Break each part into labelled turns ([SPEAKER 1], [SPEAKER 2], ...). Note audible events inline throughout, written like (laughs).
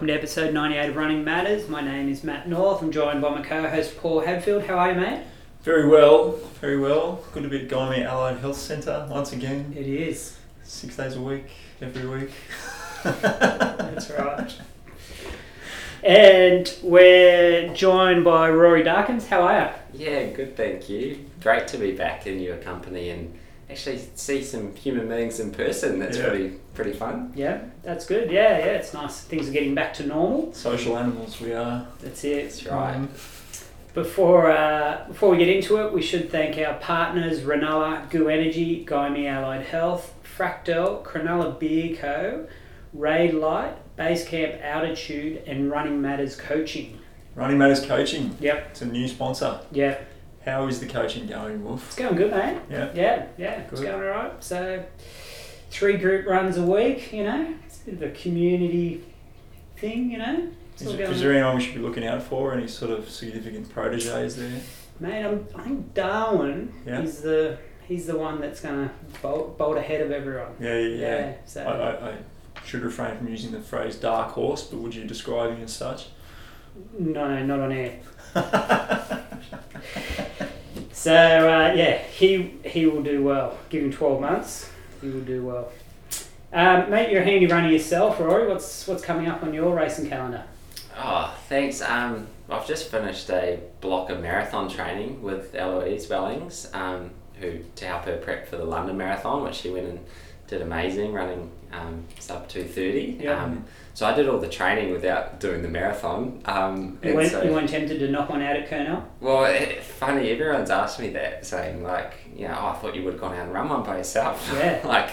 [SPEAKER 1] welcome to episode 98 of Running Matters. My name is Matt North. I'm joined by my co-host Paul Hadfield. How are you, mate?
[SPEAKER 2] Very well, very well. Good to be at Gymea Allied Health Centre once again.
[SPEAKER 1] It is.
[SPEAKER 2] Six days a week, every week.
[SPEAKER 1] That's right. And we're joined by Rory Darkins. How are
[SPEAKER 3] you? Yeah, good, thank you. Great to be back in your company and actually see some human beings in person. That's yeah. pretty pretty fun.
[SPEAKER 1] Yeah, that's good. Yeah, yeah, it's nice. Things are getting back to normal.
[SPEAKER 2] Social animals, we are.
[SPEAKER 1] That's it.
[SPEAKER 3] That's right. Um,
[SPEAKER 1] before uh, before we get into it, we should thank our partners: Ranella, GU Energy, Gymea Allied Health, Fractal, Cronulla Beer Co., Raid Light, Basecamp Altitude, and Running Matters Coaching.
[SPEAKER 2] Running Matters Coaching.
[SPEAKER 1] Yep.
[SPEAKER 2] It's a new sponsor.
[SPEAKER 1] Yep.
[SPEAKER 2] How is the coaching going, Wolf?
[SPEAKER 1] It's going good, mate.
[SPEAKER 2] Yeah.
[SPEAKER 1] Yeah, yeah. Good. It's going all right. So, three group runs a week, you know. It's a bit of a community thing, you know.
[SPEAKER 2] Is, is, there anyone we should be looking out for? Any sort of significant proteges there?
[SPEAKER 1] Mate, I'm, I think Darwin yeah. is the he's the one that's going to bolt, bolt ahead of everyone.
[SPEAKER 2] Yeah, yeah, yeah. yeah so. I, I, I should refrain from using the phrase dark horse, but would you describe him as such?
[SPEAKER 1] No, no, not on air. (laughs) so uh, yeah, he he will do well. Give him twelve months, he will do well. Um, mate, you're a handy runner yourself, Rory. What's what's coming up on your racing calendar?
[SPEAKER 3] Oh, thanks. Um, I've just finished a block of marathon training with Eloise Wellings, um, who to help her prep for the London Marathon, which she went and did amazing, running um, sub two thirty. Yeah. Um, so I did all the training without doing the marathon. Um,
[SPEAKER 1] you, weren't, so, you weren't tempted to knock one out at Kurnell?
[SPEAKER 3] Well, it, funny, everyone's asked me that, saying like, you know, oh, I thought you would have gone out and run one by yourself. (laughs)
[SPEAKER 1] Yeah.
[SPEAKER 3] like,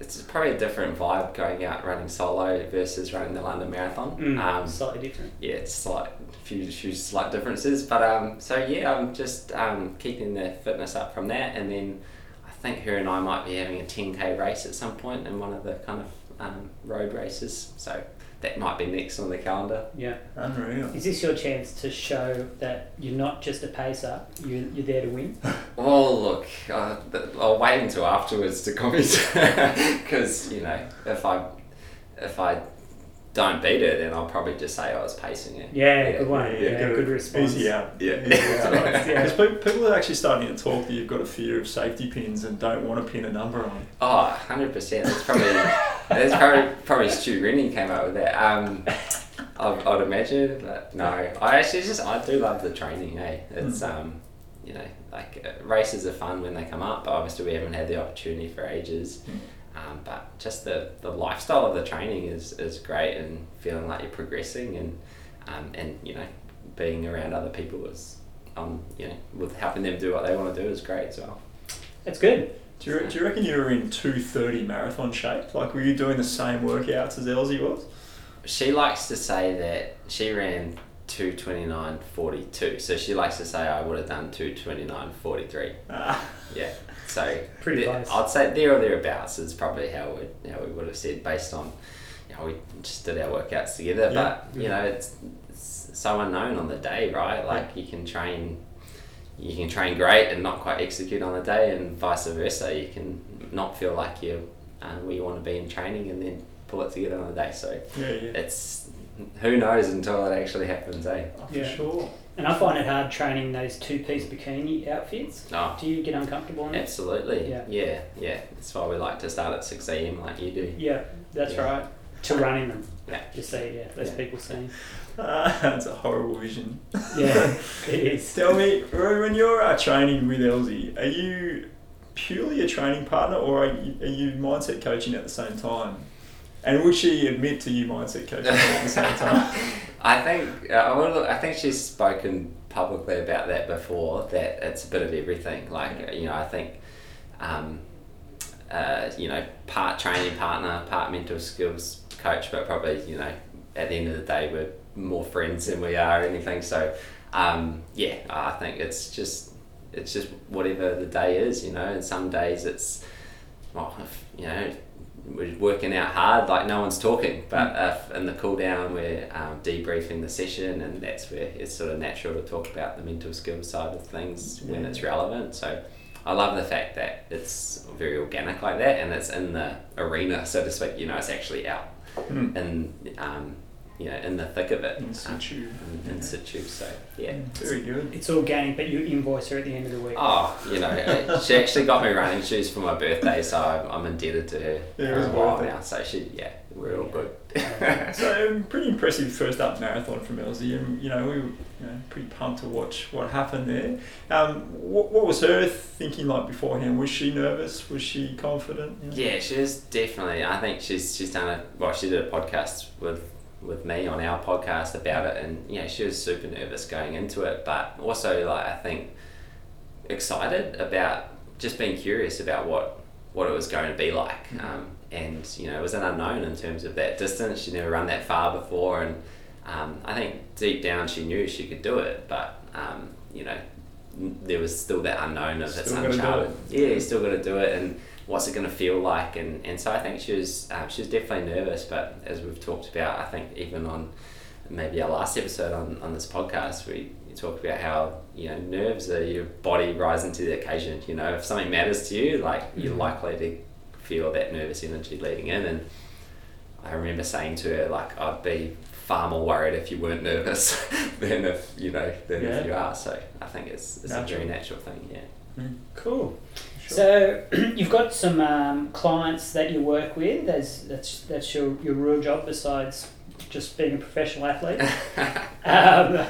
[SPEAKER 3] it's probably a different vibe going out running solo versus running the London Marathon.
[SPEAKER 1] Mm, um, slightly different.
[SPEAKER 3] Yeah, it's slight, few, few slight differences. But um, so yeah, I'm just um, keeping the fitness up from that, and then I think her and I might be having a 10k race at some point in one of the kind of um, road races. So that might be next on the calendar.
[SPEAKER 1] Yeah.
[SPEAKER 2] Unreal.
[SPEAKER 1] Is this your chance to show that you're not just a pacer, you're, you're there to win?
[SPEAKER 3] well, (laughs) look, uh, I'll wait until afterwards to comment (laughs) because, you know, if I if I don't beat it, then I'll probably just say I was pacing it.
[SPEAKER 1] Yeah, yeah good one. Yeah, yeah, good, good response.
[SPEAKER 2] Easy out.
[SPEAKER 3] Yeah. Because
[SPEAKER 2] yeah. people are actually starting to talk that you've got a fear of safety pins and don't want to pin a number on.
[SPEAKER 3] Oh, 100%. That's probably, that's probably, probably Stu Rennie came up with that. Um, I, I'd imagine, but no. I actually just, I do love the training, hey. It's, mm. um, you know, like uh, races are fun when they come up, but obviously we haven't had the opportunity for ages. Mm um, but just the, the lifestyle of the training is, is great and feeling like you're progressing and um, and you know being around other people is um, you know with helping them do what they want to do is great as well.
[SPEAKER 1] That's good.
[SPEAKER 2] Do you, do you reckon you were in two thirty marathon shape? Like were you doing the same workouts as Elsie was?
[SPEAKER 3] She likes to say that she ran 229.42. So she likes to say I would have done 229.43. Ah. Yeah. So
[SPEAKER 1] pretty
[SPEAKER 3] the,
[SPEAKER 1] close.
[SPEAKER 3] I'd say there or thereabouts is probably how we how we would have said based on you know we just did our workouts together. Yeah. But you know it's, it's so unknown on the day, right? Like yeah. you can train you can train great and not quite execute on the day, and vice versa. You can not feel like you're uh, where you want to be in training, and then pull it together on the day. So
[SPEAKER 2] yeah, yeah.
[SPEAKER 3] it's who knows until it actually happens, eh?
[SPEAKER 2] Oh, for yeah. sure.
[SPEAKER 1] And I find it hard training those two piece bikini outfits.
[SPEAKER 3] Oh,
[SPEAKER 1] do you get uncomfortable in
[SPEAKER 3] it? Absolutely.
[SPEAKER 1] Yeah.
[SPEAKER 3] Yeah, yeah. That's why we like to start at 6 a.m. like you do.
[SPEAKER 1] Yeah, that's yeah. right. To run in them.
[SPEAKER 3] Yeah.
[SPEAKER 1] Just see, yeah, those yeah. people seeing. (laughs)
[SPEAKER 2] Uh, that's a horrible vision.
[SPEAKER 1] Yeah, (laughs) it is.
[SPEAKER 2] Tell me, when you're uh, training with Elsie, are you purely a training partner or are you, are you mindset coaching at the same time? And would she admit to you mindset coaching at the same (laughs) time?
[SPEAKER 3] I think uh, I think she's spoken publicly about that before. That it's a bit of everything. Like you know, I think, um, uh, you know, part training partner, part mental skills coach, but probably you know, at the end of the day, we're more friends than we are anything. So, um, yeah, I think it's just it's just whatever the day is. You know, and some days it's well, if, you know we're working out hard, like no one's talking. But uh, in the cool down, we're um, debriefing the session, and that's where it's sort of natural to talk about the mental skills side of things yeah. when it's relevant. So I love the fact that it's very organic like that, and it's in the arena, so to speak. You know, it's actually out,
[SPEAKER 2] mm.
[SPEAKER 3] and um, you know in the thick of it
[SPEAKER 2] In situ.
[SPEAKER 3] in, in situ. So yeah.
[SPEAKER 2] Very good.
[SPEAKER 1] It's organic, but you invoice her at the end of the week.
[SPEAKER 3] Oh, you know, uh, she actually got me running shoes for my birthday, so I'm, I'm indebted to her
[SPEAKER 2] Yeah, it
[SPEAKER 3] for
[SPEAKER 2] was
[SPEAKER 3] a while
[SPEAKER 2] worth it.
[SPEAKER 3] now. So she, yeah, we're all good. (laughs)
[SPEAKER 2] So um, pretty impressive first up marathon from Elsie, and you know we were you know, pretty pumped to watch what happened there. Um, what, what was her thinking like beforehand? Was she nervous? Was she confident? You know?
[SPEAKER 3] Yeah, she is definitely. I think she's she's done a well. She did a podcast with with me on our podcast about it, and yeah, she was super nervous going into it, but also like I think excited about just being curious about what what it was going to be like.
[SPEAKER 2] Mhm.
[SPEAKER 3] Um, and you know, it was an unknown in terms of that distance. She'd never run that far before, and um, I think deep down she knew she could do it, but um, you know, there was still that unknown of it's
[SPEAKER 2] Still gotta
[SPEAKER 3] uncharted.
[SPEAKER 2] it.
[SPEAKER 3] Yeah, you still got to do it, and what's it going to feel like? And, and so I think she was um, she was definitely nervous, but as we've talked about, I think even on maybe our last episode on, on this podcast, we talked about how you know nerves are your body rising to the occasion. You know, if something matters to you, like you're
[SPEAKER 2] Mhm.
[SPEAKER 3] likely to feel that nervous energy leading in. And I remember saying to her like, I'd be far more worried if you weren't nervous (laughs) than if you know than
[SPEAKER 2] Yeah.
[SPEAKER 3] if you are. So I think it's, it's a very natural thing. Yeah.
[SPEAKER 2] Mm,
[SPEAKER 1] Cool.
[SPEAKER 2] Sure.
[SPEAKER 1] So (clears throat) you've got some um, clients that you work with. That's that's that's your, your real job besides just being a professional athlete. (laughs) um,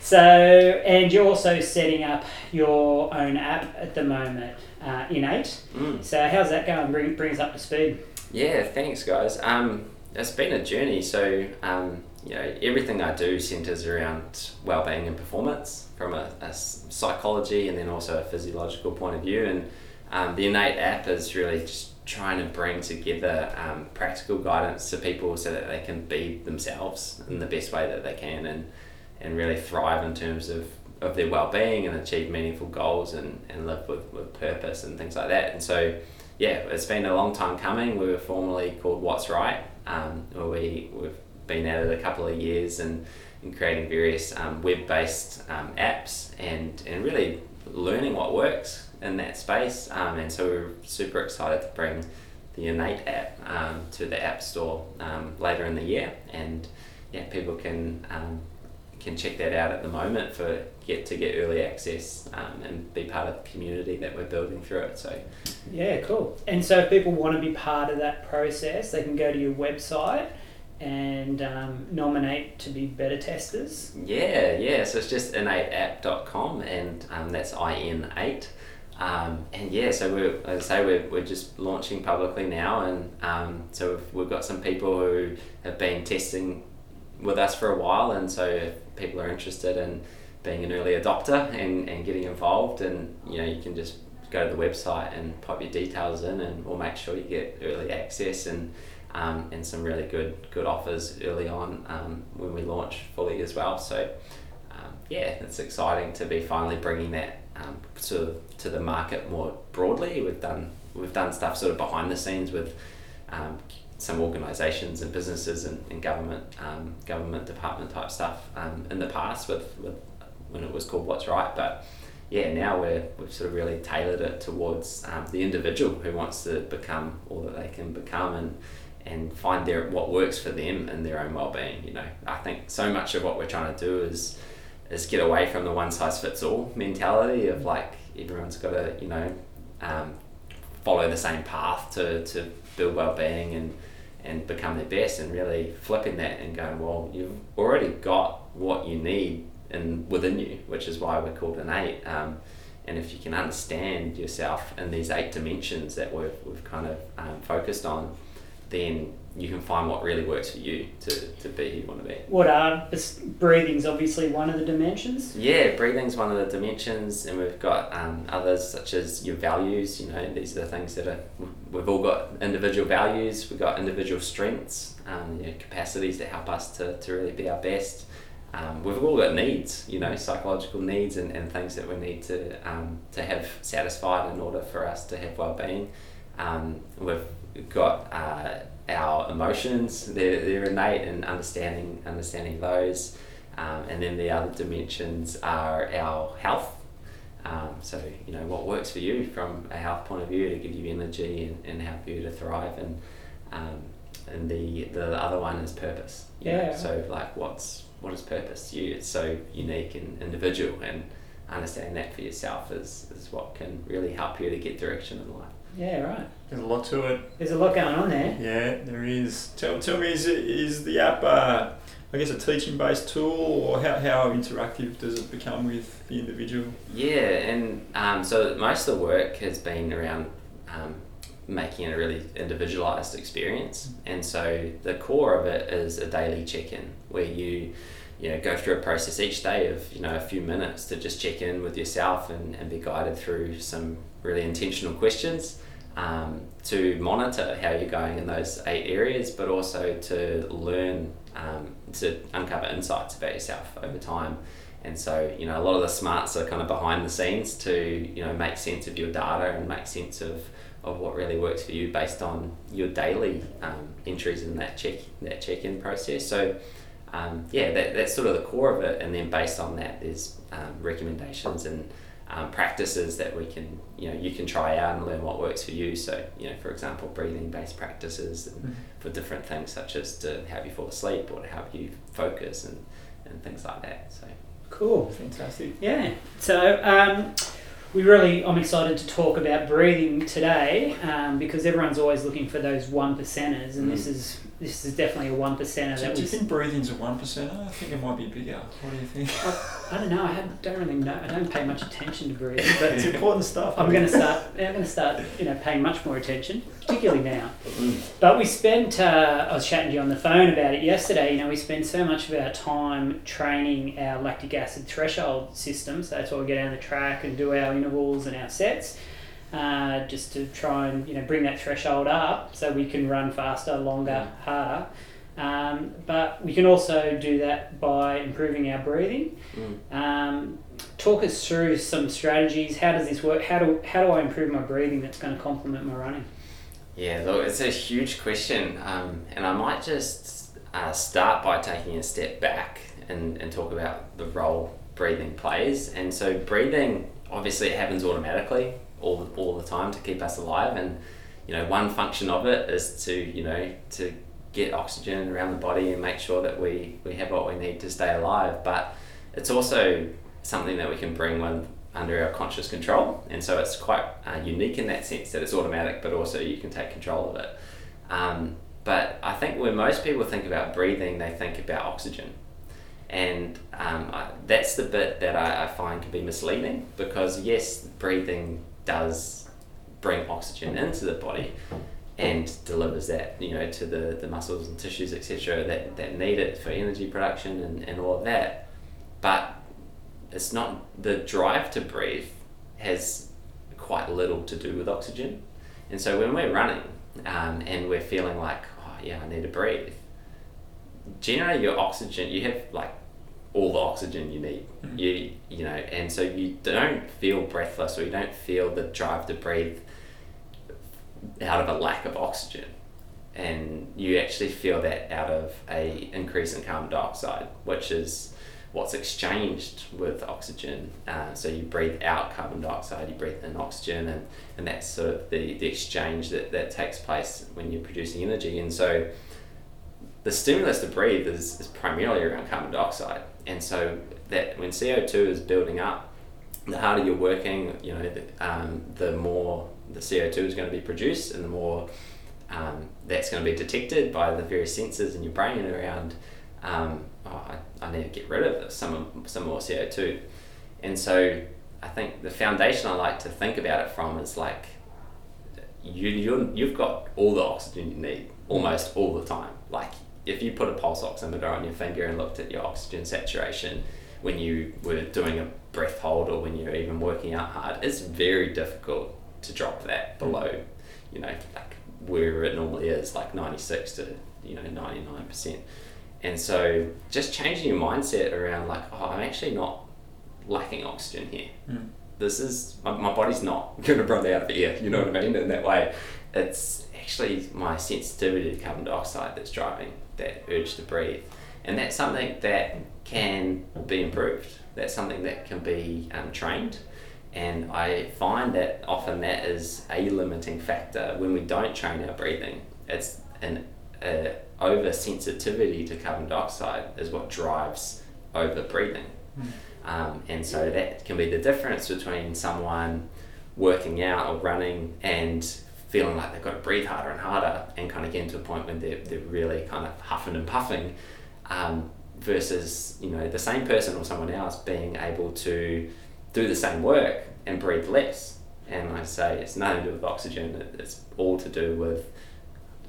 [SPEAKER 1] so and you're also setting up your own app at the moment, uh, Innate.
[SPEAKER 3] Mm.
[SPEAKER 1] So how's that going? Bring bring us up to speed.
[SPEAKER 3] Yeah, thanks, guys. Um, it's been a journey. So, um, you know, everything I do centers around well-being and performance from a psychology and then also a physiological point of view. And um, the Innate app is really just trying to bring together um, practical guidance to people so that they can be themselves in the best way that they can and and really thrive in terms of, of their well-being and achieve meaningful goals and, and live with, with purpose and things like that. And so yeah, it's been a long time coming. We were formerly called What's Right, um, where we, we've been at it a couple of years and, and creating various um, web based um, apps and, and really learning what works in that space. Um, and so we're super excited to bring the Innate app um, to the App Store um, later in the year. And yeah, people can um, can check that out at the moment for get to get early access um, and be part of the community that we're building through it. So
[SPEAKER 1] Yeah, cool. And so if people want to be part of that process, they can go to your website and um, nominate to be beta testers.
[SPEAKER 3] Yeah, yeah. So it's just innateapp.com and um, that's IN8. Um, and yeah, so we're, as I say, we're, we're just launching publicly now. And um, so we've, we've got some people who have been testing with us for a while. And so if people are interested in being an early adopter and, and getting involved, and you know, you can just go to the website and pop your details in, and we'll make sure you get early access and um, and some really good good offers early on um, when we launch fully as well. So um, yeah, it's exciting to be finally bringing that um, of to the market more broadly. We've done we've done stuff sort of behind the scenes with um, some organisations and businesses and, and government um, government department type stuff um, in the past with, with when it was called What's Right, but yeah, now we're, we've sort of really tailored it towards um, the individual who wants to become all that they can become and and find their what works for them and their own well-being you know i think so much of what we're trying to do is is get away from the one size fits all mentality of like everyone's got to you know um, follow the same path to, to build well-being and and become their best and really flipping that and going well you've already got what you need and within you which is why we're called innate um, and if you can understand yourself in these eight dimensions that we've, we've kind of um, focused on then you can find what really works for you to, to be who you want to be.
[SPEAKER 1] What are breathing's obviously one of the dimensions.
[SPEAKER 3] Yeah, breathing's one of the dimensions, and we've got um, others such as your values. You know, these are the things that are. We've all got individual values. We've got individual strengths, um, you know, capacities that help us to, to really be our best. Um, we've all got needs, you know, psychological needs and, and things that we need to um, to have satisfied in order for us to have well being. Um, we've got uh, our emotions; they're, they're innate, and understanding understanding those. Um, and then the other dimensions are our health. Um, so, you know, what works for you from a health point of view to give you energy and, and help you to thrive. And, um, and the the other one is purpose. know.
[SPEAKER 1] Yeah.
[SPEAKER 3] So like, what's what is purpose to you? It's so unique and individual, and understanding that for yourself is is what can really help you to get direction in life.
[SPEAKER 1] Yeah, right.
[SPEAKER 2] There's a lot to it.
[SPEAKER 1] There's a lot going on there.
[SPEAKER 2] Yeah, there is. Tell, tell me, is, it, is the app, uh, I guess, a teaching based tool, or how, how interactive does it become with the individual?
[SPEAKER 3] Yeah, and um, so most of the work has been around um, making it a really individualized experience. And so the core of it is a daily check in where you you know, go through a process each day of you know a few minutes to just check in with yourself and, and be guided through some really intentional questions um, to monitor how you're going in those eight areas, but also to learn um, to uncover insights about yourself over time. And so, you know, a lot of the smarts are kind of behind the scenes to, you know, make sense of your data and make sense of, of what really works for you based on your daily um, entries in that check that check-in process. So, um, yeah, that, that's sort of the core of it. And then based on that, there's um, recommendations and um, practices that we can, you know, you can try out and learn what works for you. So, you know, for example, breathing-based practices and for different things such as to help you fall asleep or to help you focus and, and things like that. So.
[SPEAKER 1] Cool.
[SPEAKER 2] Fantastic.
[SPEAKER 1] Yeah. So um, we really, I'm excited to talk about breathing today um, because everyone's always looking for those one percenters, and this
[SPEAKER 3] Mm.
[SPEAKER 1] is this is definitely a one percenter
[SPEAKER 2] Do,
[SPEAKER 1] that
[SPEAKER 2] do you
[SPEAKER 1] we.
[SPEAKER 2] think breathing's a one percenter? I think it might be bigger. What do you think?
[SPEAKER 1] I don't know. I have, don't really know. I don't pay much attention to breathing, but
[SPEAKER 2] it's important stuff.
[SPEAKER 1] I'm going to start. I'm going to start. You know, paying much more attention, particularly now. But we spent. Uh, I was chatting to you on the phone about it yesterday. You know, we spend so much of our time training our lactic acid threshold system. So that's why we get down the track and do our intervals and our sets, uh, just to try and you know bring that threshold up so we can run faster, longer, harder. Um, but we can also do that by improving our breathing.
[SPEAKER 3] Mm.
[SPEAKER 1] Um, talk us through some strategies. How does this work? How do how do I improve my breathing that's going to complement my running?
[SPEAKER 3] Yeah, look, it's a huge question, um, and I might just uh, start by taking a step back and, and talk about the role breathing plays. And so, breathing obviously it happens automatically all all the time to keep us alive, and you know one function of it is to you know to get oxygen around the body and make sure that we we have what we need to stay alive. But it's also something that we can bring when under our conscious control, and so it's quite uh, unique in that sense that it's automatic, but also you can take control of it. Um, but I think when most people think about breathing, they think about oxygen, and um, I, that's the bit that I, I find can be misleading because yes, breathing does bring oxygen into the body and delivers that you know to the, the muscles and tissues etc that, that need it for energy production and, and all of that. But it's not the drive to breathe has quite little to do with oxygen. And so when we're running um, and we're feeling like oh yeah i need to breathe generally your oxygen you have like all the oxygen you need.
[SPEAKER 2] Mhm.
[SPEAKER 3] you you know and so you don't feel breathless or you don't feel the drive to breathe out of a lack of oxygen. And you actually feel that out of a increase in carbon dioxide which is what's exchanged with oxygen. Uh, so you breathe out carbon dioxide you breathe in oxygen and, and that's sort of the, the exchange that, that takes place when you're producing energy. And so the stimulus to breathe is, is primarily around carbon dioxide and so that when CO2 is building up the harder you're working you know the, um, the more the CO2 is going to be produced and the more um, that's going to be detected by the various sensors in your brain around um, oh, I, I need to get rid of this, some, some more CO2 and so I think the foundation I like to think about it from is like you, you you've got all the oxygen you need almost all the time. Like if you put a pulse oximeter on your finger and looked at your oxygen saturation when you were doing a breath hold or when you're even working out hard it's very difficult to drop that below you know like where it normally is like 96 to you know 99% and so just changing your mindset around like oh i'm actually not lacking oxygen here.
[SPEAKER 2] Mm.
[SPEAKER 3] this is my, my body's not (laughs) going to run out of air you know what i mean in that way. It's actually my sensitivity to carbon dioxide that's driving that urge to breathe. And that's something that can be improved. That's something that can be um, trained. And i find that often that is a limiting factor. When we don't train our breathing it's an uh, oversensitivity to carbon dioxide is what drives over breathing. Um, and so that can be the difference between someone working out or running and feeling like they've got to breathe harder and harder and kind of getting to a point when they're, they're really kind of huffing and puffing um, versus you know the same person or someone else being able to do the same work and breathe less and I say it's nothing to do with oxygen it's all to do with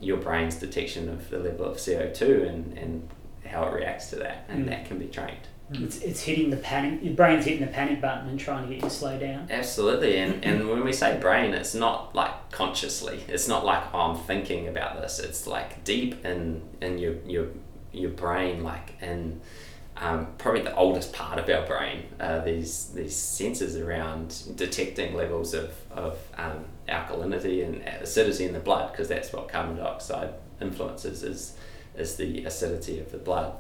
[SPEAKER 3] your brain's detection of the level of CO2 and, and how it reacts to that and
[SPEAKER 1] Mm.
[SPEAKER 3] that can be trained
[SPEAKER 1] It's, it's hitting the panic. Your brain's hitting the panic button and trying to get you to slow down.
[SPEAKER 3] Absolutely, and, (clears throat) and when we say brain, it's not like consciously. It's not like oh, I'm thinking about this. It's like deep in in your your your brain, like in um, probably the oldest part of our brain. Uh, these these sensors around detecting levels of of um, alkalinity and acidity in the blood, because that's what carbon dioxide influences is is the acidity of the blood.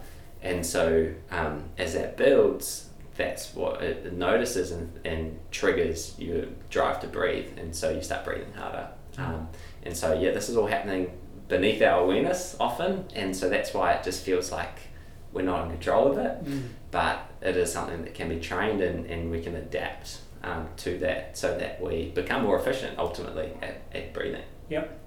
[SPEAKER 3] And so um, as that builds, that's what it notices and, and triggers your drive to breathe. And so you start breathing harder. Um, and so, yeah, this is all happening beneath our awareness often. And so that's why it just feels like we're not in control of it. But it is something that can be trained and, and we can adapt um, to that so that we become more efficient ultimately at, at breathing. Yep.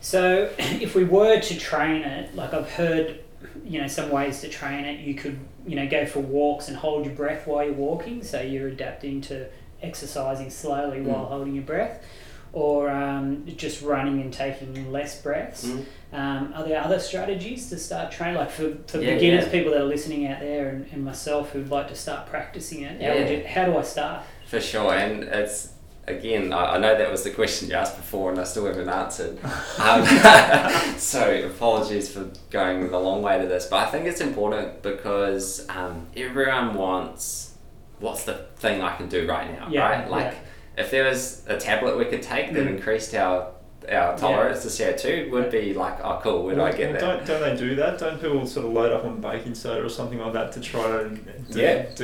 [SPEAKER 1] So, (clears throat) if we were to train it, like I've heard, you know, some ways to train it, you could, you know, go for walks and hold your breath while you're walking. So you're adapting to exercising slowly while
[SPEAKER 3] Mm.
[SPEAKER 1] holding your breath, or um, just running and taking less breaths.
[SPEAKER 3] Mm.
[SPEAKER 1] Um, are there other strategies to start training? Like for, for
[SPEAKER 3] Yeah,
[SPEAKER 1] beginners,
[SPEAKER 3] yeah.
[SPEAKER 1] people that are listening out there, and, and myself who'd like to start practicing it, how, would
[SPEAKER 3] Yeah.
[SPEAKER 1] you, how do I start?
[SPEAKER 3] For sure, and it's again, I, I know that was the question you asked before, and I still haven't answered. (laughs) Um, (laughs) so apologies for going the long way to this, but I think it's important because um, everyone wants what's the thing I can do right now,
[SPEAKER 1] Yeah,
[SPEAKER 3] right? Like if there was a tablet we could take that
[SPEAKER 1] Mm.
[SPEAKER 3] increased our our tolerance to CO two, would be like, oh cool, where do I
[SPEAKER 2] Well,
[SPEAKER 3] get that?
[SPEAKER 2] Don't, don't they do that? Don't people sort of load up on baking soda or something like that to try to de-
[SPEAKER 3] Yeah.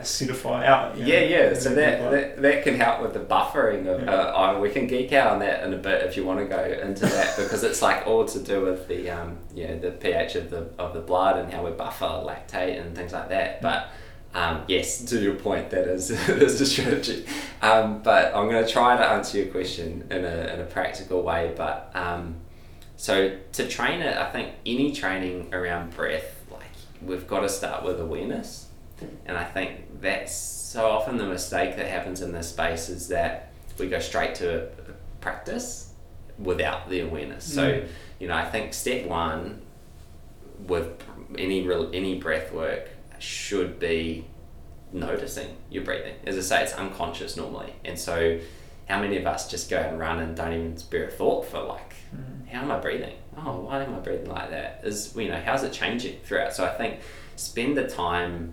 [SPEAKER 2] De-acidify out? you know,
[SPEAKER 3] Yeah, yeah. So that, that that can help with the buffering of.
[SPEAKER 2] Yeah.
[SPEAKER 3] Uh, oh, we can geek out on that in a bit if you want to go into that (laughs) because it's like all to do with the um yeah the pH of the of the blood and how we buffer lactate and things like that. But um, yes, to your point, that is (laughs) that is a strategy. Um, but I'm going to try to answer your question in a in a practical way. But um, so to train it, I think any training around breath, like we've got to start with awareness. And I think that's so often the mistake that happens in this space is that we go straight to practice without the awareness. So,
[SPEAKER 1] Mm.
[SPEAKER 3] you know, I think step one with any real any breath work should be noticing your breathing. As I say, it's unconscious normally. And so how many of us just go out and run and don't even spare a thought for like
[SPEAKER 2] Mm.
[SPEAKER 3] how am I breathing? Oh, why am I breathing like that? Is you know, how's it changing throughout? So I think spend the time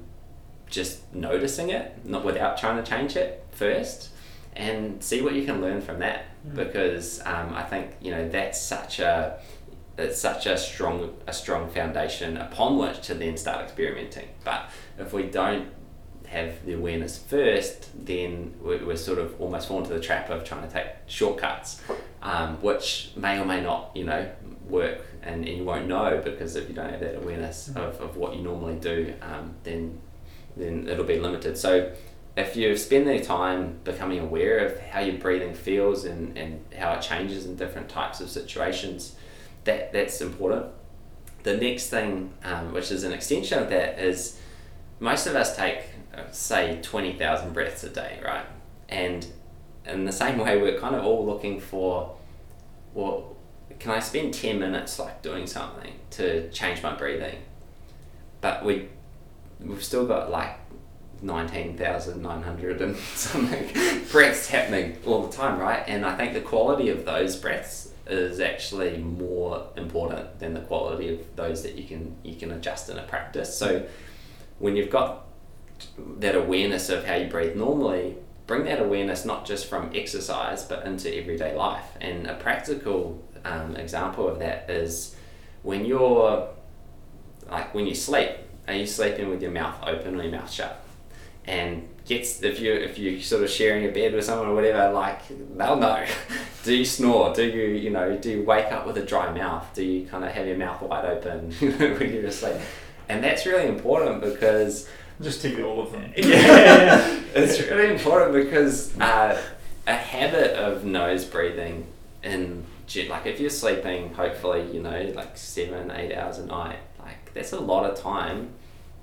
[SPEAKER 3] just noticing it, not without trying to change it first, and see what you can learn from that.
[SPEAKER 1] Mm.
[SPEAKER 3] Because um, I think you know that's such a it's such a strong a strong foundation upon which to then start experimenting. But if we don't have the awareness first, then we're, we're sort of almost fall into the trap of trying to take shortcuts, um, which may or may not, you know, work, and, and you won't know because if you don't have that awareness of, of what you normally do, um, then then it'll be limited. So if you spend the time becoming aware of how your breathing feels and, and how it changes in different types of situations, that that's important. The next thing, um, which is an extension of that, is most of us take, uh, say, 20,000 breaths a day, right? And in the same way, we're kind of all looking for, well, can I spend 10 minutes like doing something to change my breathing? But we, we've still got like 19,900 and (laughs) something breaths happening all the time, right? And I think the quality of those breaths is actually more important than the quality of those that you can you can adjust in a practice. So when you've got that awareness of how you breathe normally, bring that awareness not just from exercise but into everyday life. And a practical um, example of that is when you're like when you sleep, are you sleeping with your mouth open or your mouth shut? and gets if you if you sort of sharing a bed with someone or whatever, like they'll know. (laughs) do you snore? Do you you know do you wake up with a dry mouth? Do you kind of have your mouth wide open (laughs) when you're asleep? And that's really important because
[SPEAKER 2] Just tick all of them. (laughs)
[SPEAKER 3] yeah, it's really important because uh, a habit of nose breathing in like if you're sleeping, hopefully you know like seven eight hours a night, like that's a lot of time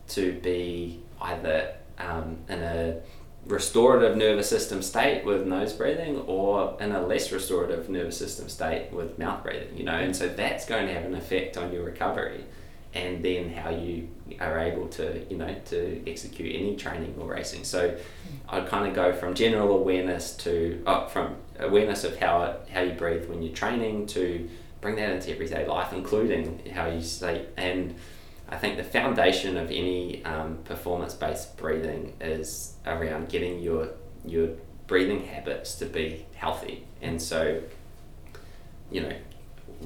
[SPEAKER 3] to be either um, in a restorative nervous system state with nose breathing or in a less restorative nervous system state with mouth breathing you know? And so that's going to have an effect on your recovery and then how you are able to you know to execute any training or racing. So i'd kind of go from general awareness to uh, from awareness of how it, how you breathe when you're training to bring that into everyday life including how you sleep. And I think the foundation of any um, performance-based breathing is around getting your your breathing habits to be healthy, and so you know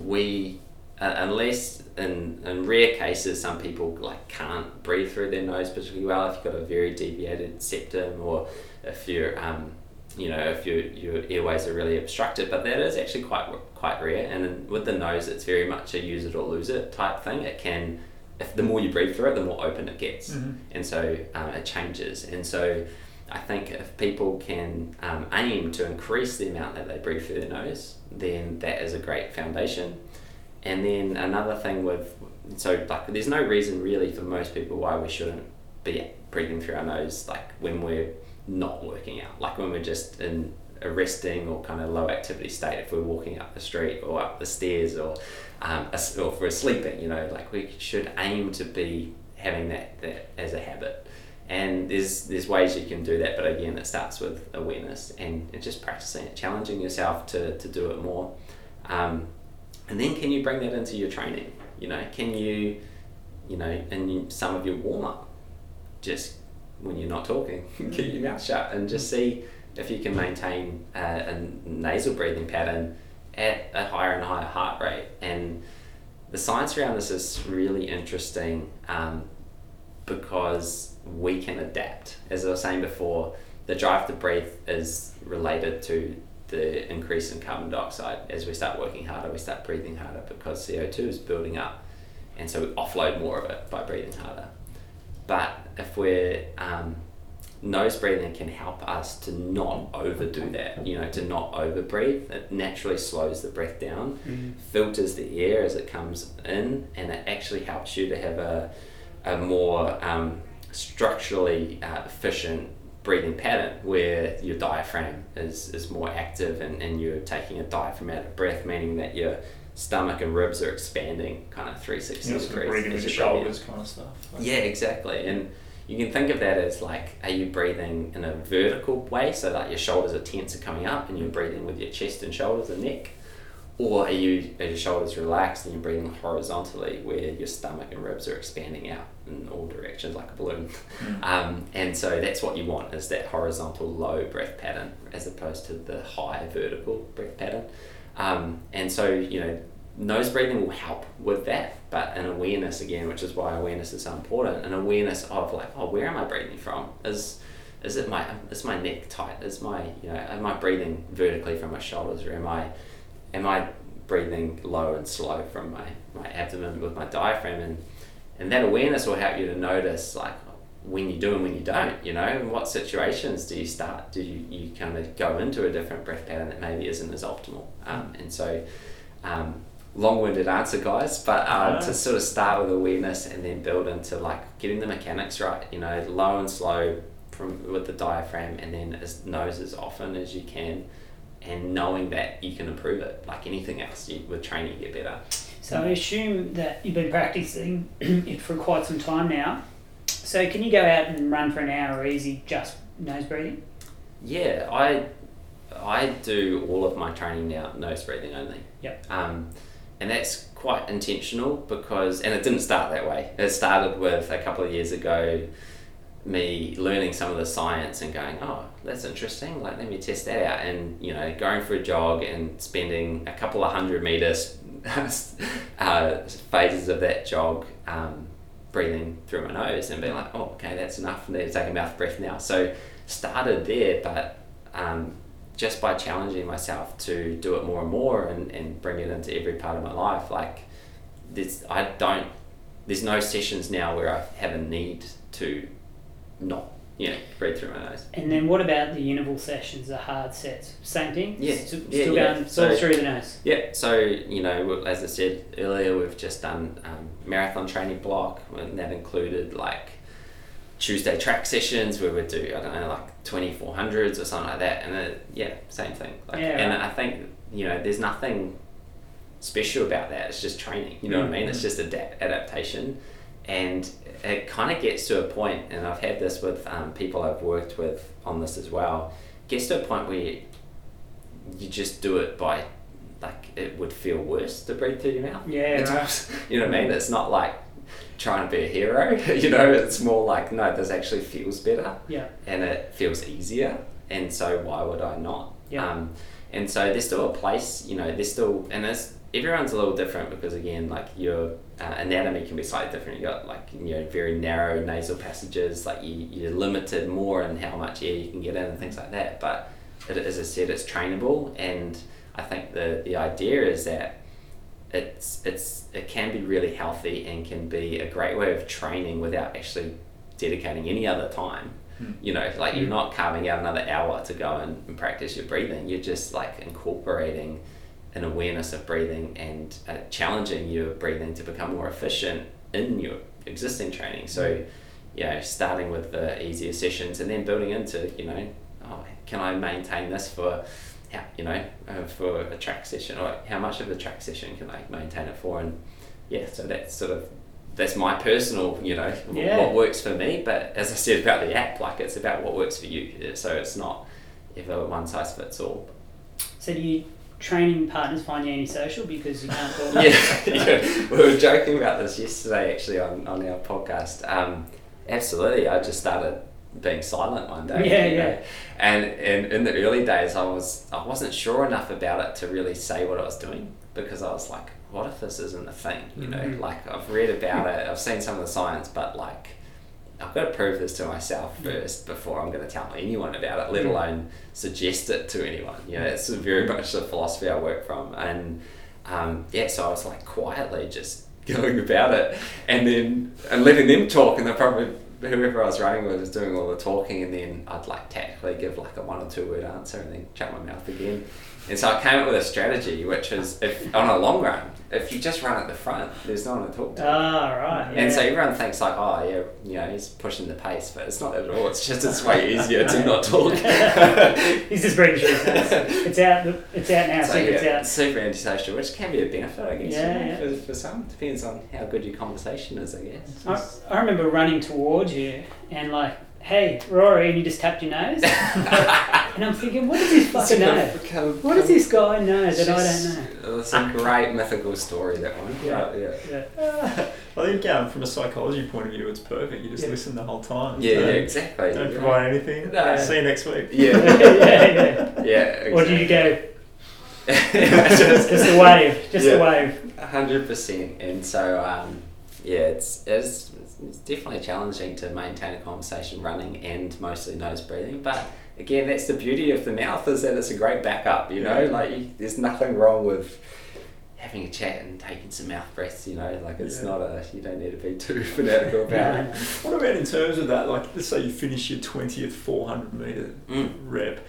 [SPEAKER 3] we uh, unless in, in rare cases some people like can't breathe through their nose particularly well if you've got a very deviated septum or if you're um, you know if your your airways are really obstructed but that is actually quite quite rare. And with the nose it's very much a use it or lose it type thing. It can if the more you breathe through it the more open it gets.
[SPEAKER 2] Mhm.
[SPEAKER 3] and so um, it changes. And so I think if people can um, aim to increase the amount that they breathe through their nose then that is a great foundation. And then another thing with so like there's no reason really for most people why we shouldn't be breathing through our nose like when we're not working out. Like when we're just in a resting or kind of low activity state if we're walking up the street or up the stairs or um, or if we're sleeping you know like we should aim to be having that, that as a habit. And there's there's ways you can do that but again it starts with awareness and, and just practicing it challenging yourself to, to do it more. Um, and then can you bring that into your training? You know can you you know in some of your warm-up just when you're not talking (laughs) keep your mouth shut and just see if you can maintain a, a nasal breathing pattern at a higher and higher heart rate. And the science around this is really interesting um, because we can adapt. As i was saying before the drive to breathe is related to the increase in carbon dioxide. As we start working harder we start breathing harder because co2 is building up and so we offload more of it by breathing harder. But if we're um, nose breathing can help us to not overdo that you know to not over breathe it naturally slows the breath down filters the air as it comes in and it actually helps you to have a, a more um, structurally uh, efficient breathing pattern where your diaphragm is, is more active and, and you're taking a diaphragmatic breath meaning that your stomach and ribs are expanding kind of 360
[SPEAKER 2] You know, sort of
[SPEAKER 3] degrees
[SPEAKER 2] breathing with
[SPEAKER 3] you
[SPEAKER 2] your shoulders kind of stuff. Like-
[SPEAKER 3] Yeah, exactly. And you can think of that as like, are you breathing in a vertical way, so that your shoulders are tense and coming up, and you're breathing with your chest and shoulders and neck, or are you are your shoulders relaxed and you're breathing horizontally, where your stomach and ribs are expanding out in all directions like a balloon?
[SPEAKER 2] Mm. (laughs)
[SPEAKER 3] Um, and so that's what you want is that horizontal low breath pattern as opposed to the high vertical breath pattern. Um, and so you know nose breathing will help with that, but an awareness again, which is why awareness is so important. An awareness of like, oh, where am I breathing from? Is is it my is my neck tight? Is my you know am I breathing vertically from my shoulders, or am I am I breathing low and slow from my, my abdomen with my diaphragm? And and that awareness will help you to notice like when you do and when you don't. You know, in what situations do you start? Do you, you kind of go into a different breath pattern that maybe isn't as optimal? Um, and so. Um, long-winded answer guys but uh, to sort of start with awareness and then build into like getting the mechanics right you know low and slow from with the diaphragm and then as nose as often as you can and knowing that you can improve it like anything else you, with training you get better
[SPEAKER 1] So I assume that you've been practicing (clears throat) it for quite some time now. So can you go out and run for an hour easy just nose breathing?
[SPEAKER 3] yeah i i do all of my training now nose breathing only
[SPEAKER 1] Yep.
[SPEAKER 3] um, and that's quite intentional because and it didn't start that way it started with a couple of years ago me learning some of the science and going oh that's interesting like let me test that out and you know going for a jog and spending a couple of hundred meters (laughs) uh, phases of that jog um, breathing through my nose and being like, oh, okay, that's enough. I need to take a mouth breath now. So started there, but um, just by challenging myself to do it more and more and, and bring it into every part of my life, like this, I don't. There's no sessions now where I have a need to not, you know, breathe through my nose.
[SPEAKER 1] And then what about the interval sessions, the hard sets? Same thing?
[SPEAKER 3] Yeah,
[SPEAKER 1] Still,
[SPEAKER 3] yeah,
[SPEAKER 1] still
[SPEAKER 3] yeah.
[SPEAKER 1] going
[SPEAKER 3] So-
[SPEAKER 1] through the nose.
[SPEAKER 3] Yeah, so you know, as I said earlier, we've just done um, marathon training block, and that included like Tuesday track sessions where we do I don't know like twenty four hundreds or something like that, and it, yeah, same thing. Like,
[SPEAKER 1] Yeah,
[SPEAKER 3] and
[SPEAKER 1] right.
[SPEAKER 3] I think you know, there's nothing special about that. It's just training. You know what I mean? It's just adapt- adaptation, and it kind of gets to a point, and I've had this with um, people I've worked with on this as well. Gets to a point where you, you just do it by like it would feel worse to breathe through your mouth.
[SPEAKER 1] Yeah, (laughs) right.
[SPEAKER 3] You know what I mean? It's not like trying to be a hero. (laughs) you know, it's more like no, this actually feels better
[SPEAKER 1] Yeah.
[SPEAKER 3] and it feels easier, and so why would I not?
[SPEAKER 1] Yeah.
[SPEAKER 3] Um, and so there's still a place, you know, there's still, and there's, everyone's a little different because again, like your uh, anatomy can be slightly different. You got like, you know, very narrow nasal passages, like you, you're limited more in how much air you can get in and things like that. But it, as I said, it's trainable, and I think the, the idea is that it's it's it can be really healthy and can be a great way of training without actually dedicating any other time.
[SPEAKER 2] Hmm.
[SPEAKER 3] You know, like you're
[SPEAKER 1] Mm.
[SPEAKER 3] not carving out another hour to go and, and practice your breathing. You're just like incorporating an awareness of breathing and uh, challenging your breathing to become more efficient in your existing training. So, you know, starting with the easier sessions and then building into, you know, oh, can I maintain this for, how, you know, uh, for a track session or how much of a track session can I maintain it for? And yeah, so that's sort of that's my personal, you know,
[SPEAKER 1] Yeah.
[SPEAKER 3] what works for me. But as I said about the app, like it's about what works for you. So it's not ever one size fits all.
[SPEAKER 1] So do you training partners find you antisocial because you can't (laughs) talk?
[SPEAKER 3] yeah, (laughs) yeah, we were joking about this yesterday actually on, on our podcast. Um, absolutely, I just started being silent one day.
[SPEAKER 1] Yeah, yeah.
[SPEAKER 3] know. And and in the early days, I was I wasn't sure enough about it to really say what I was doing because I was like, what if this isn't a thing? You know,
[SPEAKER 1] Mhm.
[SPEAKER 3] like I've read about it, I've seen some of the science, but like. I've got to prove this to myself first before I'm going to tell anyone about it, let alone suggest it to anyone. You know, it's very (laughs) much the philosophy I work from. And um, yeah, so I was like quietly just (laughs) going about it and then and letting them talk and then probably whoever I was running with was doing all the talking and then I'd like tactfully give like a one or two word answer and then shut my mouth again. And so I came up with a strategy which is if on a long run, if you just run at the front, there's no one to talk to.
[SPEAKER 1] Ah, right. Yeah.
[SPEAKER 3] And so everyone thinks like, oh yeah, you know, he's pushing the pace, but it's not at all. It's just it's way easier to not (laughs) talk. (laughs)
[SPEAKER 1] He's just his nose. It's out. It's out now.
[SPEAKER 3] So
[SPEAKER 1] See if it's out.
[SPEAKER 3] super antisocial, which can be a benefit, I guess. you
[SPEAKER 1] Yeah,
[SPEAKER 3] know,
[SPEAKER 1] yeah.
[SPEAKER 3] For, for some, depends on how good your conversation is, I guess.
[SPEAKER 1] I, I remember running towards you and like, hey, Rory, and you just tapped your nose. (laughs) and I'm thinking, what does this fucking know? What does this guy know that I don't know?
[SPEAKER 3] It's a great mythical story, that one.
[SPEAKER 1] Yeah.
[SPEAKER 3] yeah.
[SPEAKER 1] Yeah. (laughs)
[SPEAKER 2] I think um, from a psychology point of view, it's perfect. You just
[SPEAKER 1] Yeah.
[SPEAKER 2] listen the whole time.
[SPEAKER 3] Yeah, yeah,
[SPEAKER 2] Don't-
[SPEAKER 3] exactly.
[SPEAKER 2] Don't
[SPEAKER 3] yeah.
[SPEAKER 2] provide anything.
[SPEAKER 3] No.
[SPEAKER 2] See you next week.
[SPEAKER 3] Yeah. (laughs)
[SPEAKER 1] yeah, yeah.
[SPEAKER 3] yeah.
[SPEAKER 1] Or do you go,
[SPEAKER 3] just,
[SPEAKER 1] just a wave, just a
[SPEAKER 3] Yeah.
[SPEAKER 1] wave?
[SPEAKER 3] hundred percent. And so, um, yeah, it's, it's it's definitely challenging to maintain a conversation running and mostly nose breathing. But again, that's the beauty of the mouth is that it's a great backup. You know,
[SPEAKER 2] Yeah.
[SPEAKER 3] like you, there's nothing wrong with having a chat and taking some mouth breaths. You know, like it's
[SPEAKER 2] Yeah.
[SPEAKER 3] not a you don't need to be (laughs) too fanatical about it.
[SPEAKER 2] What about in terms of that? Like, let's say you finish your twentieth four hundred meter
[SPEAKER 3] Mm.
[SPEAKER 2] rep.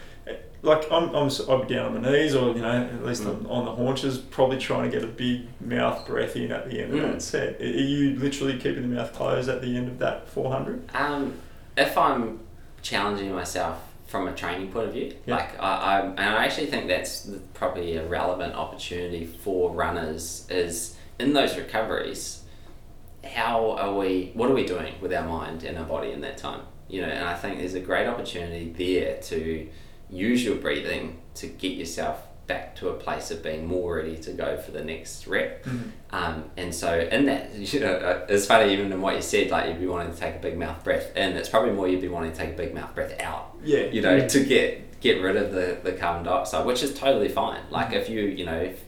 [SPEAKER 2] Like I'm, I'm, I'd be down on my knees, or you know, at least
[SPEAKER 3] Mm.
[SPEAKER 2] on, the haunches, probably trying to get a big mouth breath in at the end of
[SPEAKER 3] Mm.
[SPEAKER 2] that set. Are you literally keeping the mouth closed at the end of that four hundred?
[SPEAKER 3] Um, if I'm challenging myself from a training point of view,
[SPEAKER 2] Yeah.
[SPEAKER 3] like I, I, and I actually think that's probably a relevant opportunity for runners is in those recoveries. How are we? What are we doing with our mind and our body in that time? You know, and I think there's a great opportunity there to use your breathing to get yourself back to a place of being more ready to go for the next rep. Um, and so in that, (laughs) you know, uh, it's funny even in what you said, like you'd be wanting to take a big mouth breath in. It's probably more you'd be wanting to take a big mouth breath out.
[SPEAKER 2] Yeah.
[SPEAKER 3] You know,
[SPEAKER 1] Yeah.
[SPEAKER 3] to get get rid of the, the carbon dioxide, which is totally fine. Like if you, you know, if,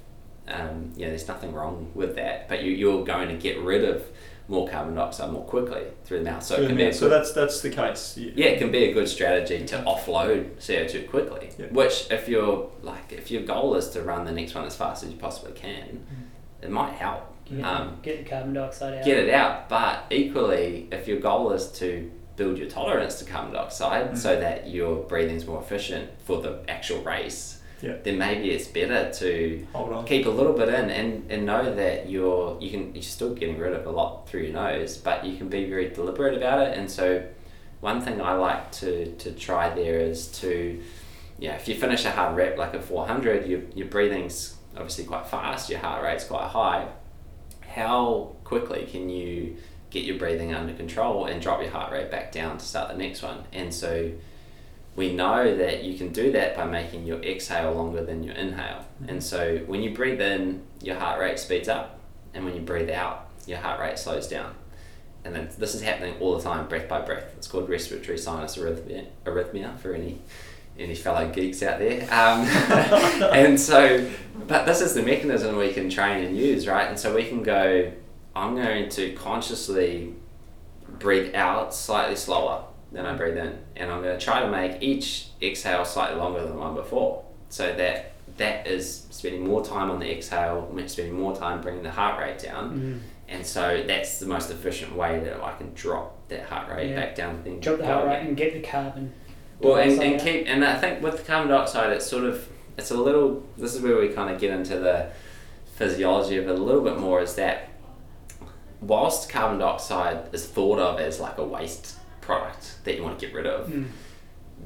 [SPEAKER 3] um, you know, there's nothing wrong with that, but you you're going to get rid of more carbon dioxide more quickly through the mouth. So
[SPEAKER 2] So,
[SPEAKER 3] it can be a
[SPEAKER 2] so
[SPEAKER 3] good,
[SPEAKER 2] that's that's the case. You-
[SPEAKER 3] yeah, it can be a good strategy to offload CO two quickly.
[SPEAKER 2] Yeah.
[SPEAKER 3] Which, if your like, if your goal is to run the next one as fast as you possibly can, it might help
[SPEAKER 1] Get,
[SPEAKER 3] Um,
[SPEAKER 1] get the carbon dioxide out.
[SPEAKER 3] get it out. But equally, if your goal is to build your tolerance to carbon dioxide
[SPEAKER 2] Mm.
[SPEAKER 3] so that your breathing is more efficient for the actual race,
[SPEAKER 2] Yeah.
[SPEAKER 3] then maybe it's better to keep a little bit in and, and know that you're you can you're still getting rid of a lot through your nose, but you can be very deliberate about it. And so, one thing I like to to try there is to, yeah, if you finish a hard rep like a four hundred, your your breathing's obviously quite fast, your heart rate's quite high. How quickly can you get your breathing under control and drop your heart rate back down to start the next one? And so we know that you can do that by making your exhale longer than your inhale. And so when you breathe in, your heart rate speeds up, and when you breathe out, your heart rate slows down. And then this is happening all the time, breath by breath. It's called respiratory sinus arrhythmia, arrhythmia for any any fellow geeks out there. Um, (laughs) and so, but this is the mechanism we can train and use, right? And so we can go, I'm going to consciously breathe out slightly slower than I breathe in, and I'm going to try to make each exhale slightly longer than the one before, so that that is spending more time on the exhale, spending more time bringing the heart rate down,
[SPEAKER 1] Mm.
[SPEAKER 3] and so that's the most efficient way that I can drop that heart rate
[SPEAKER 1] Yeah.
[SPEAKER 3] back down. Then
[SPEAKER 1] Drop the heart rate and get the carbon.
[SPEAKER 3] Well, and, and keep and I think with the carbon dioxide, it's sort of it's a little. This is where we kind of get into the physiology of it a little bit more. Is that whilst carbon dioxide is thought of as like a waste product that you want to get rid of,
[SPEAKER 1] Mm.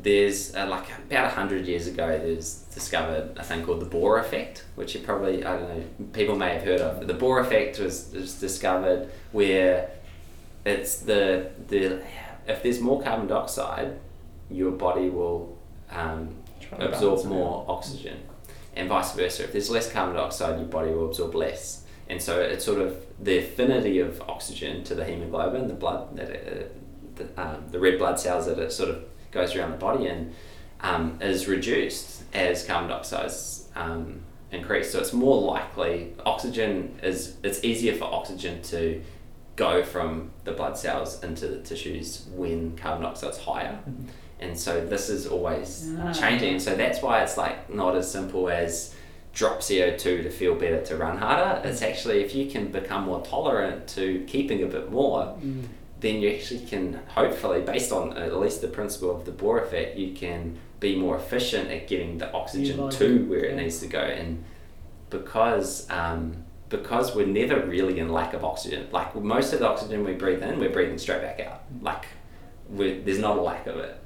[SPEAKER 3] there's uh, like about a hundred years ago, there's discovered a thing called the Bohr effect, which you probably I don't know people may have heard of. The Bohr effect was, was discovered where it's the the if there's more carbon dioxide, your body will um, absorb more oxygen, and vice versa. If there's less carbon dioxide, your body will absorb less. And so it's sort of the affinity of oxygen to the hemoglobin, the blood that it, the, um, the red blood cells that it sort of goes around the body and um, is reduced as carbon dioxide um, increase. So it's more likely oxygen is it's easier for oxygen to go from the blood cells into the tissues when carbon dioxide's higher.
[SPEAKER 2] Mhm.
[SPEAKER 3] And so this is always
[SPEAKER 1] Ah.
[SPEAKER 3] changing. And so that's why it's like not as simple as drop CO2 to feel better to run harder. It's actually if you can become more tolerant to keeping a bit more,
[SPEAKER 1] Mm.
[SPEAKER 3] Then you actually can hopefully, based on at least the principle of the Bohr effect, you can be more efficient at getting the oxygen to where it needs to go. And because um, because we're never really in lack of oxygen, like most of the oxygen we breathe in, we're breathing straight back out. Like we're, there's not a lack of it.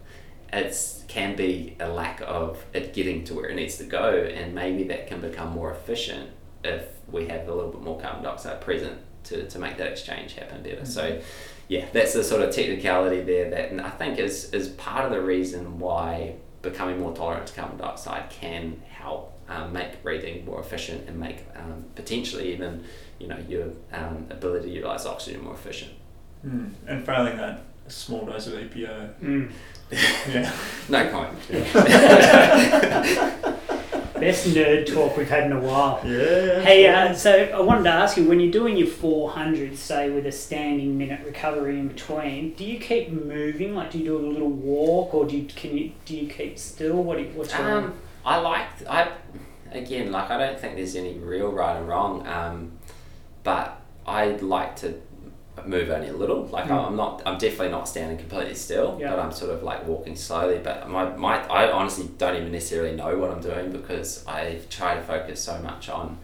[SPEAKER 3] It can be a lack of it getting to where it needs to go, and maybe that can become more efficient if we have a little bit more carbon dioxide present to, to make that exchange happen better. So, yeah, that's the sort of technicality there that and I think is is part of the reason why becoming more tolerant to carbon dioxide can help um, make breathing more efficient and make um, potentially even you know your um, ability to utilize oxygen more efficient.
[SPEAKER 2] Mm. And failing that, a small dose of EPO.
[SPEAKER 1] Mm.
[SPEAKER 2] Yeah. (laughs)
[SPEAKER 3] No comment. (laughs) (laughs)
[SPEAKER 1] Best nerd talk we've had in a while.
[SPEAKER 2] Yeah.
[SPEAKER 1] Hey, uh, so I wanted to ask you when you're doing your 400, say with a standing minute recovery in between, do you keep moving? Like, do you do a little walk, or do you can you do you keep still? What do you, what's your
[SPEAKER 3] Um, I like I again like I don't think there's any real right and wrong, um, but I like to move only a little. Like
[SPEAKER 1] Mm.
[SPEAKER 3] I'm not I'm definitely not standing completely still,
[SPEAKER 1] Yeah.
[SPEAKER 3] but I'm sort of like walking slowly. But my, my I honestly don't even necessarily know what I'm doing because I try to focus so much on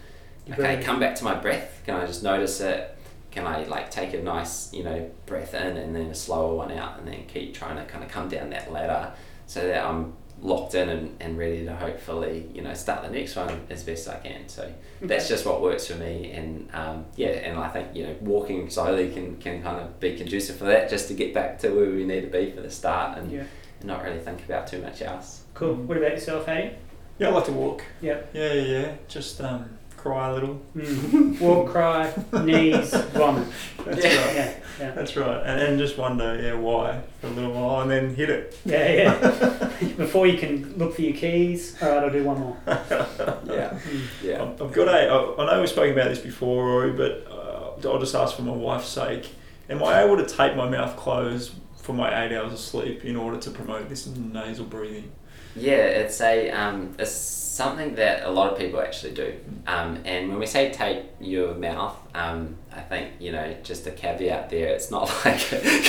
[SPEAKER 1] Your
[SPEAKER 3] okay,
[SPEAKER 1] breathing.
[SPEAKER 3] come back to my breath. Can I just notice it? Can I like take a nice, you know, breath in and then a slower one out and then keep trying to kind of come down that ladder so that I'm locked in and, and ready to hopefully, you know, start the next one as best I can. So that's just what works for me and um, yeah, and I think, you know, walking slowly can, can kind of be conducive for that just to get back to where we need to be for the start and
[SPEAKER 1] yeah,
[SPEAKER 3] not really think about too much else.
[SPEAKER 1] cool. What about yourself, Hattie?
[SPEAKER 2] Yeah, I like to walk.
[SPEAKER 1] Yep.
[SPEAKER 2] Yeah, yeah, yeah. Just um, cry a little.
[SPEAKER 1] Mm. Walk, cry, knees, vomit.
[SPEAKER 2] That's
[SPEAKER 3] Yeah.
[SPEAKER 2] right.
[SPEAKER 1] Yeah, yeah,
[SPEAKER 2] That's right. And then just wonder, yeah, why for a little while, and then hit it.
[SPEAKER 1] yeah, yeah. Before you can look for your keys. All right, I'll do one more.
[SPEAKER 3] Yeah. (laughs)
[SPEAKER 1] Mm.
[SPEAKER 3] Yeah.
[SPEAKER 2] I've I've got a. I I know we've spoken about this before, Rory, but uh, I'll just ask for my wife's sake. am I able to tape my mouth closed for my eight hours of sleep in order to promote this nasal breathing?
[SPEAKER 3] Yeah, it's a um, it's something that a lot of people actually do. Um, and when we say tape your mouth, um, I think you know just a caveat there. It's not (laughs) like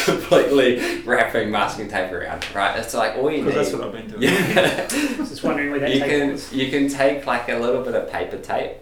[SPEAKER 3] completely wrapping masking tape around, right? It's like all you need.
[SPEAKER 2] Because that's what I've been doing.
[SPEAKER 3] Yeah. (laughs)
[SPEAKER 1] Just wondering where that
[SPEAKER 3] you
[SPEAKER 1] tape
[SPEAKER 3] can
[SPEAKER 1] was.
[SPEAKER 3] you can take like a little bit of paper tape,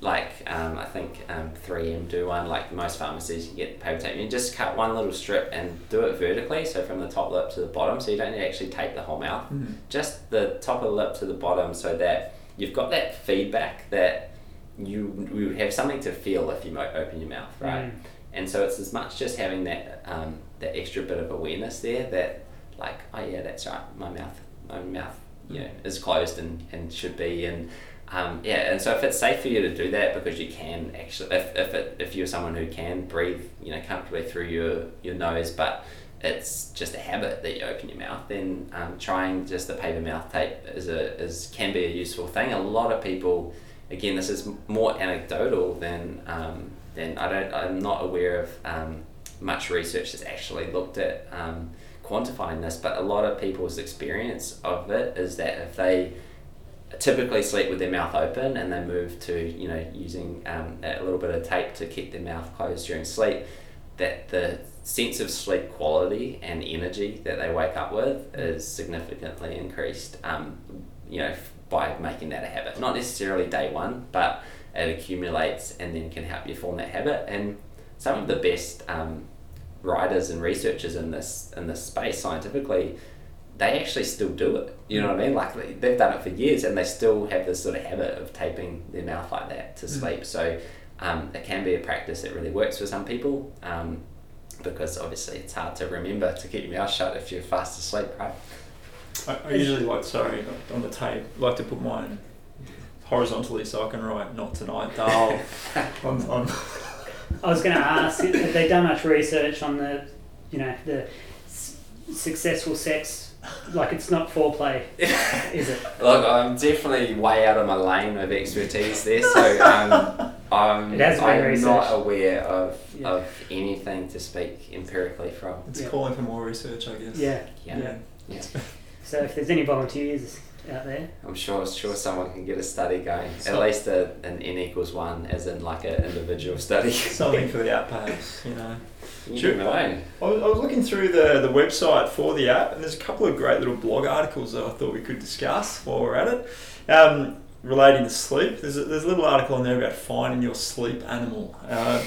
[SPEAKER 3] like um, I think um, 3M do one. Like most pharmacies, you get paper tape. You just cut one little strip and do it vertically, so from the top lip to the bottom, so you don't need to actually tape the whole mouth.
[SPEAKER 2] Mm.
[SPEAKER 3] Just the top of the lip to the bottom, so that you've got that feedback that you you have something to feel if you open your mouth, right?
[SPEAKER 1] Mm.
[SPEAKER 3] And so it's as much just having that um, that extra bit of awareness there that like oh yeah that's right my mouth my mouth you know is closed and, and should be and um, yeah and so if it's safe for you to do that because you can actually if, if, it, if you're someone who can breathe you know comfortably through your, your nose but it's just a habit that you open your mouth then um, trying just the paper mouth tape is a is can be a useful thing. A lot of people again this is more anecdotal than um, than I don't I'm not aware of um, much research that's actually looked at um, quantifying this but a lot of people's experience of it is that if they typically sleep with their mouth open and they move to you know using um, a little bit of tape to keep their mouth closed during sleep that the sense of sleep quality and energy that they wake up with is significantly increased um, you know by making that a habit. Not necessarily day one but it accumulates and then can help you form that habit. And some of the best um, writers and researchers in this in this space scientifically they actually still do it. You know what I mean? Like they, they've done it for years and they still have this sort of habit of taping their mouth like that to sleep. So um, it can be a practice that really works for some people um, because obviously it's hard to remember to keep your mouth shut if you're fast asleep, right?
[SPEAKER 2] I, I usually like sorry on the tape like to put mine horizontally so I can write not tonight Dale (laughs) on, on
[SPEAKER 1] I was going to ask, have they done much research on the, you know, the s- successful sex? Like it's not foreplay, (laughs) is it?
[SPEAKER 3] Look, I'm definitely way out of my lane of expertise there, so um, (laughs) I'm,
[SPEAKER 1] It has been
[SPEAKER 3] I'm not aware of,
[SPEAKER 1] Yeah.
[SPEAKER 3] of anything to speak empirically from.
[SPEAKER 2] it's
[SPEAKER 1] Yeah.
[SPEAKER 2] calling for more research I guess
[SPEAKER 1] Yeah.
[SPEAKER 3] Yeah.
[SPEAKER 1] Yeah. So if there's any volunteers out there,
[SPEAKER 3] I'm sure sure someone can get a study going.
[SPEAKER 2] So-
[SPEAKER 3] At least a, an n equals one, as in like an individual study.
[SPEAKER 2] something (laughs) for the app perhaps you know
[SPEAKER 3] you
[SPEAKER 2] Sure.
[SPEAKER 3] know.
[SPEAKER 2] I was, I was looking through the, the website for the app, and there's a couple of great little blog articles that I thought we could discuss while we're at it. Um, relating to sleep, there's a, there's a little article in there about finding your sleep animal. Uh,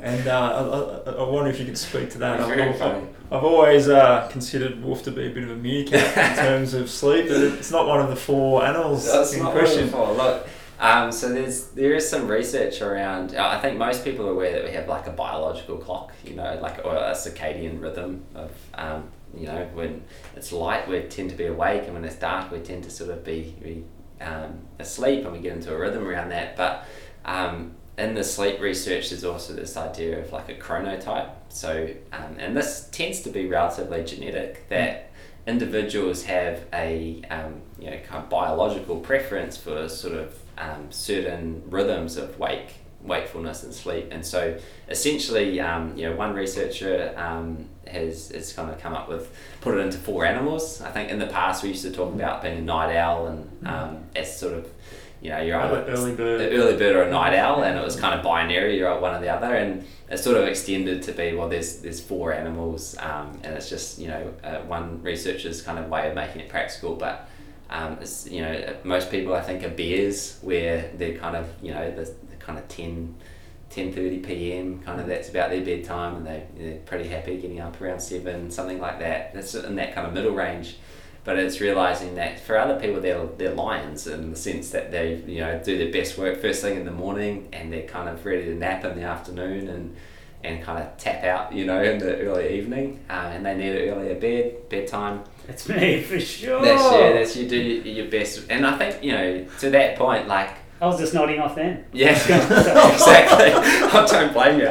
[SPEAKER 2] and uh, I, I, I wonder if you could speak to that. I've. I've always uh, considered wolf to be a bit of a meerkat in (laughs) terms of sleep, but it's not one of the four animals
[SPEAKER 3] That's
[SPEAKER 2] in question.
[SPEAKER 3] Um, so there's there is some research around. uh, I think most people are aware that we have like a biological clock, you know, like or a circadian rhythm of, um, you know, when it's light we tend to be awake, and when it's dark we tend to sort of be, be um, asleep, and we get into a rhythm around that. But um, in the sleep research, there's also this idea of like a chronotype. So, um, and this tends to be relatively genetic that individuals have a um, you know kind of biological preference for sort of um, certain rhythms of wake wakefulness and sleep and so essentially um, you know one researcher um, has, has kind of come up with put it into four animals I think in the past we used to talk about being a night owl and um, as sort of you know you're either
[SPEAKER 2] Early bird.
[SPEAKER 3] the early bird or a night owl, and it was kind of binary. You're one or the other, and it sort of extended to be well. There's there's four animals, um, and it's just you know uh, one researcher's kind of way of making it practical, but. Um, you know, most people I think are bears, where they're kind of you know the, the kind of 10, 10.30 p.m. kind of that's about their bedtime, and they they're pretty happy getting up around seven, something like that. That's in that kind of middle range but it's realizing that for other people they're, they're lions in the sense that they you know do their best work first thing in the morning and they're kind of ready to nap in the afternoon and and kind of tap out you know in the early evening uh, and they need an earlier bed bedtime
[SPEAKER 1] that's (laughs) me for sure.
[SPEAKER 3] that's yeah that's you do your best and I think you know to that point like
[SPEAKER 1] I was just nodding off then.
[SPEAKER 3] yeah, (laughs) (laughs) exactly. I don't blame you.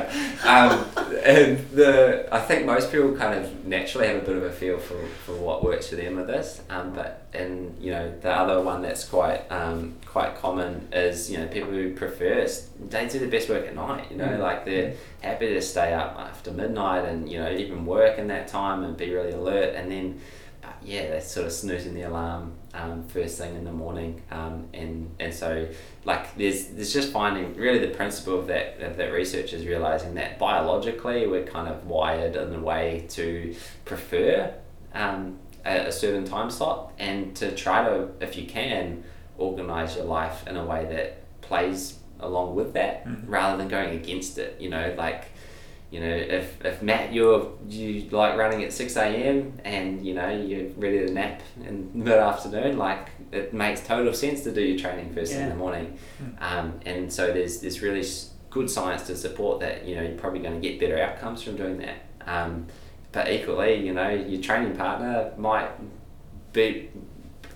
[SPEAKER 3] Um, and the I think most people kind of naturally have a bit of a feel for, for what works for them with this. Um, but and you know the other one that's quite um, quite common is you know people who prefer they do the best work at night. You know,
[SPEAKER 1] Mm.
[SPEAKER 3] like they're happy to stay up after midnight and you know even work in that time and be really alert. And then, but yeah, they're sort of snoozing the alarm um, first thing in the morning. Um, and and so like there's there's just finding really the principle of that of that research is realizing that biologically we're kind of wired in a way to prefer um, a, a certain time slot and to try to if you can organize your life in a way that plays along with that
[SPEAKER 2] Mhm.
[SPEAKER 3] rather than going against it you know like you know if, if Matt you're you like running at 6 a.m and you know you're ready to nap in the mid afternoon like it makes total sense to do your training first thing in the morning.
[SPEAKER 2] Mm.
[SPEAKER 3] um, and so there's there's really good science to support that you know you're probably going to get better outcomes from doing that. Um, but equally you know your training partner might be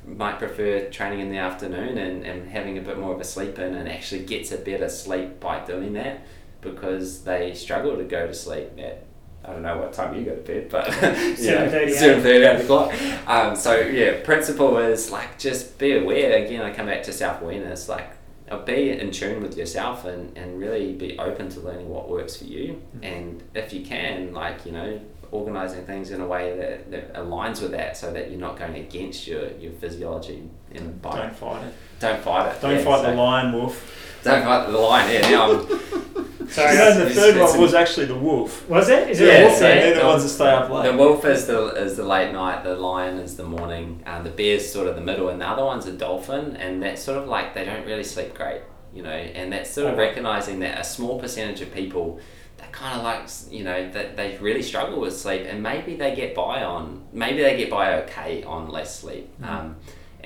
[SPEAKER 3] might prefer training in the afternoon and, and having a bit more of a sleep in and actually gets a better sleep by doing that because they struggle to go to sleep at I don't know what time you go to bed, but (laughs) (laughs) yeah,
[SPEAKER 1] 7:30,
[SPEAKER 3] seven thirty, eight o'clock. Um, so yeah, principle is like just be aware. Again, I come back to self awareness. Like uh, be in tune with yourself and, and really be open to learning what works for you. And if you can, like you know, organizing things in a way that, that aligns with that, so that you're not going against your, your physiology and body.
[SPEAKER 2] Don't fight it.
[SPEAKER 3] Don't fight it.
[SPEAKER 2] Don't
[SPEAKER 3] yeah,
[SPEAKER 2] fight
[SPEAKER 3] so-
[SPEAKER 2] the lion, wolf.
[SPEAKER 3] Don't fight the lion. here. now I'm, (laughs)
[SPEAKER 1] Sorry.
[SPEAKER 2] You know, the
[SPEAKER 3] It's-
[SPEAKER 2] third
[SPEAKER 3] it's-
[SPEAKER 2] one was actually the wolf.
[SPEAKER 1] Was it? Is it
[SPEAKER 3] Yeah,
[SPEAKER 1] a wolf
[SPEAKER 3] so-
[SPEAKER 1] there?
[SPEAKER 2] They're the
[SPEAKER 3] the-
[SPEAKER 2] ones that stay up late.
[SPEAKER 3] The wolf is the is the late night, the lion is the morning, and the bear's sort of the middle, and the other one's a dolphin, and that's sort of like they don't really sleep great, you know, and that's sort of
[SPEAKER 2] Okay.
[SPEAKER 3] recognizing that a small percentage of people, they kind of like you know that they really struggle with sleep, and maybe they get by on maybe they get by okay on less sleep.
[SPEAKER 2] Mhm.
[SPEAKER 3] Um,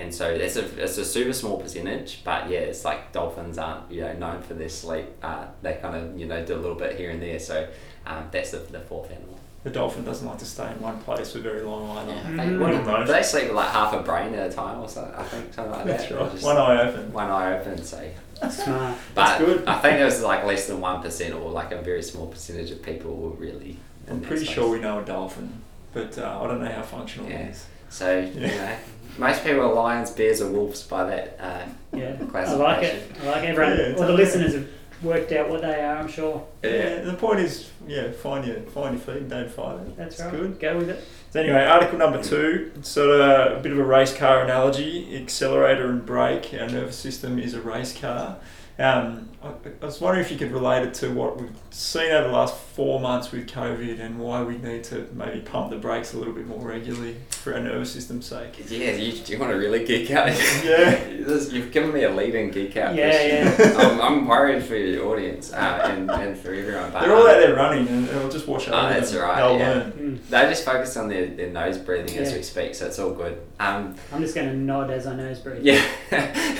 [SPEAKER 3] and so it's a, it's a super small percentage, but yeah, it's like dolphins aren't you know known for their sleep. Uh, they kind of you know do a little bit here and there. So um, that's the, the fourth animal.
[SPEAKER 2] The dolphin doesn't like to stay in one place for very long either.
[SPEAKER 3] Yeah,
[SPEAKER 1] Mhm.
[SPEAKER 3] they,
[SPEAKER 2] One of
[SPEAKER 3] do they sleep with like half a brain at a time or something? I think something like
[SPEAKER 2] That's
[SPEAKER 3] that.
[SPEAKER 2] right.
[SPEAKER 3] Just
[SPEAKER 2] One eye open.
[SPEAKER 3] one eye open. So, (laughs)
[SPEAKER 1] Smart.
[SPEAKER 3] but
[SPEAKER 2] That's good.
[SPEAKER 3] I think it was like less than one percent, or like a very small percentage of people were really.
[SPEAKER 2] I'm pretty sure we know a dolphin, but uh, I don't know how functional
[SPEAKER 3] Yeah.
[SPEAKER 2] it is.
[SPEAKER 3] So you
[SPEAKER 2] Yeah.
[SPEAKER 3] know, most people are lions, bears, or wolves by that. Uh,
[SPEAKER 1] Yeah. I like it. I like everyone.
[SPEAKER 2] Yeah, it's
[SPEAKER 1] all the
[SPEAKER 2] okay.
[SPEAKER 1] listeners have worked out what they are, I'm sure.
[SPEAKER 2] Yeah. The point is, yeah, find your find your feet don't fight it.
[SPEAKER 1] That's
[SPEAKER 2] It's
[SPEAKER 1] right.
[SPEAKER 2] good.
[SPEAKER 1] Go with it.
[SPEAKER 2] So anyway, article number two, sort of a bit of a race car analogy. Accelerator and brake. Our nervous system is a race car. Um, I, I was wondering if you could relate it to what we've seen over the last four months with COVID and why we need to maybe pump the brakes a little bit more regularly for our nervous system's sake.
[SPEAKER 3] yeah, you, do you want to really geek out?
[SPEAKER 2] Yeah. (laughs)
[SPEAKER 3] You've given me a leading geek out.
[SPEAKER 1] Yeah,
[SPEAKER 3] question. (laughs) I'm, I'm worried for your audience uh, and, and for everyone. But,
[SPEAKER 2] They're all
[SPEAKER 3] um,
[SPEAKER 2] out there running and they'll just watch over
[SPEAKER 3] Oh, that's
[SPEAKER 2] them.
[SPEAKER 3] right,
[SPEAKER 2] They'll
[SPEAKER 3] yeah.
[SPEAKER 2] learn.
[SPEAKER 1] Mm.
[SPEAKER 3] They just focus on their, their nose breathing as we speak, so it's all good. Um,
[SPEAKER 1] I'm just going to nod as I nose breathe.
[SPEAKER 3] yeah, (laughs)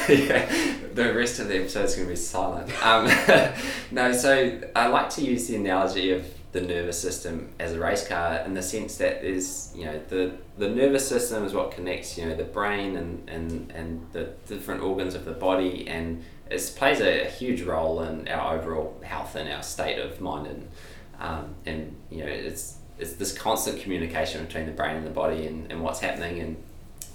[SPEAKER 3] yeah. The rest of the episode's going to be silent. Um, no, so I like to use the analogy of the nervous system as a race car in the sense that you know, the, the nervous system is what connects, you know, the brain and, and, and the different organs of the body and it plays a, a huge role in our overall health and our state of mind and, um, and you know, it's, it's this constant communication between the brain and the body and, and what's happening and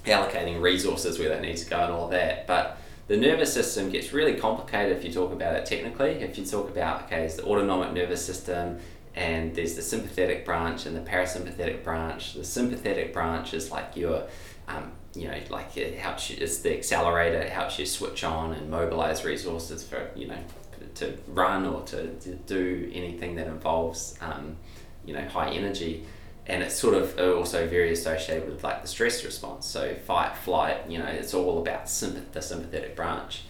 [SPEAKER 3] allocating resources where they need to go and all that. But the nervous system gets really complicated if you talk about it technically. If you talk about, okay, it's the autonomic nervous system, and there's the sympathetic branch and the parasympathetic branch. The sympathetic branch is like your, um, you know, like it helps you, it's the accelerator, it helps you switch on and mobilize resources for, you know, to run or to, to do anything that involves, um, you know, high energy and it's sort of also very associated with like the stress response. So fight, flight, you know, it's all about sympath- the sympathetic branch,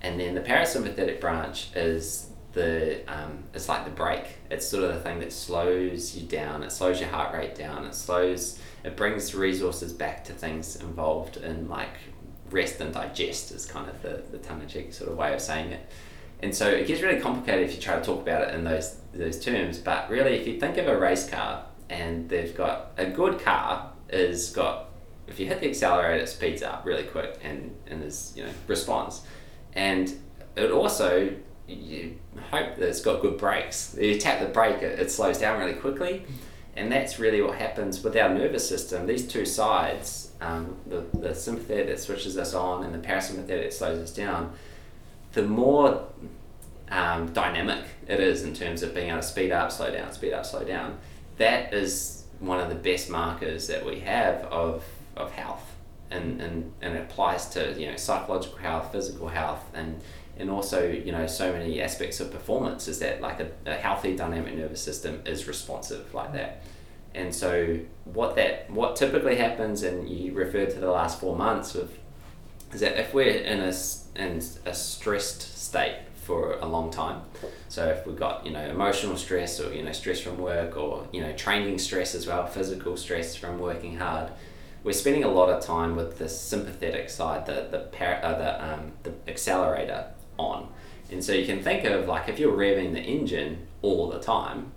[SPEAKER 3] and then the parasympathetic branch is the um, it's like the brake. It's sort of the thing that slows you down. It slows your heart rate down. It slows. It brings resources back to things involved in like rest and digest is kind of the the tongue in cheek sort of way of saying it. And so it gets really complicated if you try to talk about it in those those terms. But really, if you think of a race car and they've got a good car is got if you hit the accelerator it speeds up really quick and and is you know responds and it also you hope that it's got good brakes. You tap the brake, it, it slows down really quickly, and that's really what happens with our nervous system. These two sides, um, the the sympathetic that switches us on and the parasympathetic that slows us down, the more um, dynamic it is in terms of being able to speed up, slow down, speed up, slow down. That is one of the best markers that we have of, of health. And, and, and it applies to you know psychological health, physical health, and and also you know so many aspects of performance is that like a, a healthy dynamic nervous system is responsive like that and so what that what typically happens and you referred to the last four months of is that if we're in a, in a stressed state for a long time. So if we've got you know emotional stress or you know stress from work or you know training stress as well, physical stress from working hard, we're spending a lot of time with the sympathetic side, the the par- uh, the um, the accelerator on. And so you can think of like if you're revving the engine all the time,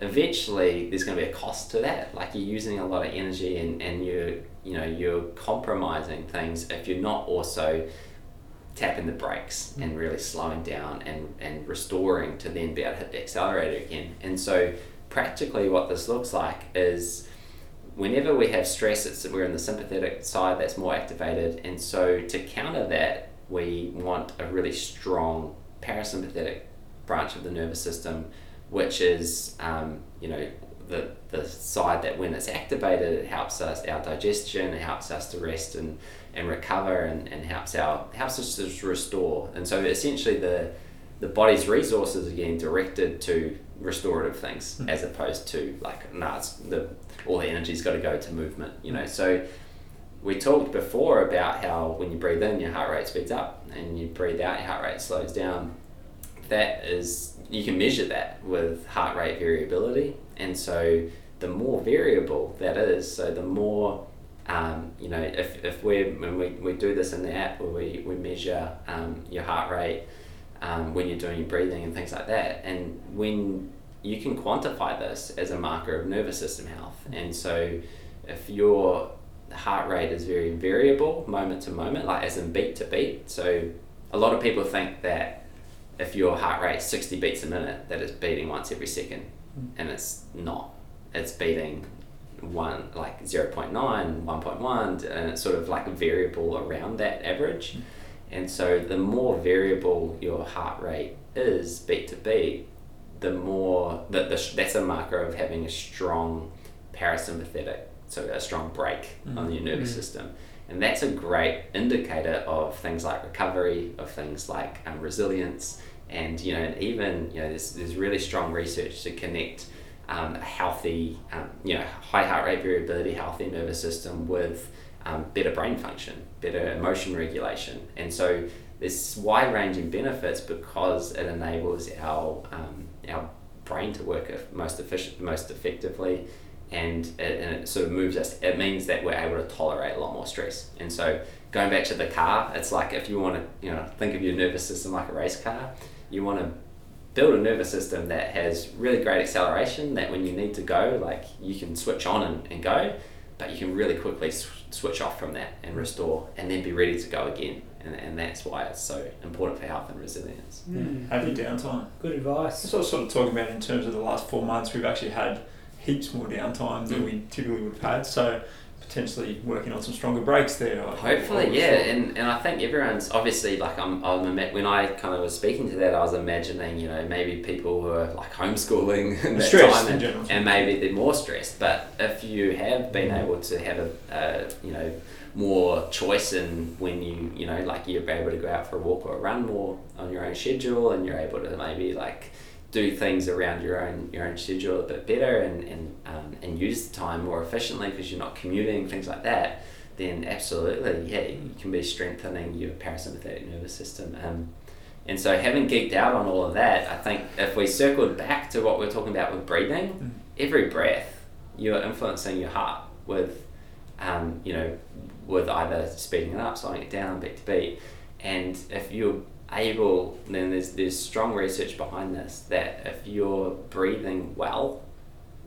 [SPEAKER 3] eventually there's going to be a cost to that. Like you're using a lot of energy and, and you're you know you're compromising things if you're not also tapping the brakes and really slowing down and, and restoring to then be able to hit the accelerator again. And so, practically, what this looks like is whenever we have stress, it's, that we're in the sympathetic side that's more activated. And so, to counter that, we want a really strong parasympathetic branch of the nervous system, which is, um, you know, the, the side that when it's activated, it helps us, our digestion, it helps us to rest and and recover and, and helps our helps us to restore. And so essentially the the body's resources are getting directed to restorative things mm. as opposed to like nah it's the all the energy's got to go to movement you know so we talked before about how when you breathe in your heart rate speeds up and you breathe out your heart rate slows down that is you can measure that with heart rate variability and so the more variable that is so the more um, you know, if, if we when we, we do this in the app where we, we measure um, your heart rate um, when you're doing your breathing and things like that, and when you can quantify this as a marker of nervous system health, and so if your heart rate is very variable moment to moment, like as in beat to beat, so a lot of people think that if your heart rate is 60 beats a minute, that it's beating once every second, mm. and it's not. It's beating one like 0.9 1.1 and it's sort of like a variable around that average mm. and so the more variable your heart rate is beat to beat the more that the, that's a marker of having a strong parasympathetic so a strong brake mm. on your nervous mm. system and that's a great indicator of things like recovery of things like um, resilience and you know even you know there's, there's really strong research to connect um, healthy, um, you know, high heart rate variability, healthy nervous system with um, better brain function, better emotion regulation. And so there's wide ranging benefits because it enables our, um, our brain to work most efficient, most effectively. And it, and it sort of moves us. It means that we're able to tolerate a lot more stress. And so, going back to the car, it's like if you want to, you know, think of your nervous system like a race car, you want to build a nervous system that has really great acceleration that when you need to go like you can switch on and, and go but you can really quickly sw- switch off from that and restore and then be ready to go again. And, and that's why it's so important for health and resilience.
[SPEAKER 2] Mm. have your downtime.
[SPEAKER 1] good advice.
[SPEAKER 2] That's what I was sort of talking about in terms of the last four months. We've actually had heaps more downtime than mm. we typically would have had. So potentially working on some stronger brakes there.
[SPEAKER 3] Hopefully, yeah, and, and I think everyone's obviously like I'm, I'm when I kind of was speaking to that, I was imagining you know maybe people who are like homeschooling (laughs) in that
[SPEAKER 2] time
[SPEAKER 3] and,
[SPEAKER 2] general,
[SPEAKER 3] and maybe they're more stressed. But if you have been mm. able to have a, a you know more choice in when you you know like you're able to go out for a walk or a run more on your own schedule, and you're able to maybe like do things around your own your own schedule a bit better and and, um, and use the time more efficiently because you're not commuting things like that then absolutely yeah you can be strengthening your parasympathetic nervous system um, and so having geeked out on all of that I think if we circled back to what we are talking about with breathing mm. every breath you're influencing your heart with um, you know with either speeding it up slowing it down beat to beat and if you're able, then there's, there's strong research behind this that if you're breathing well,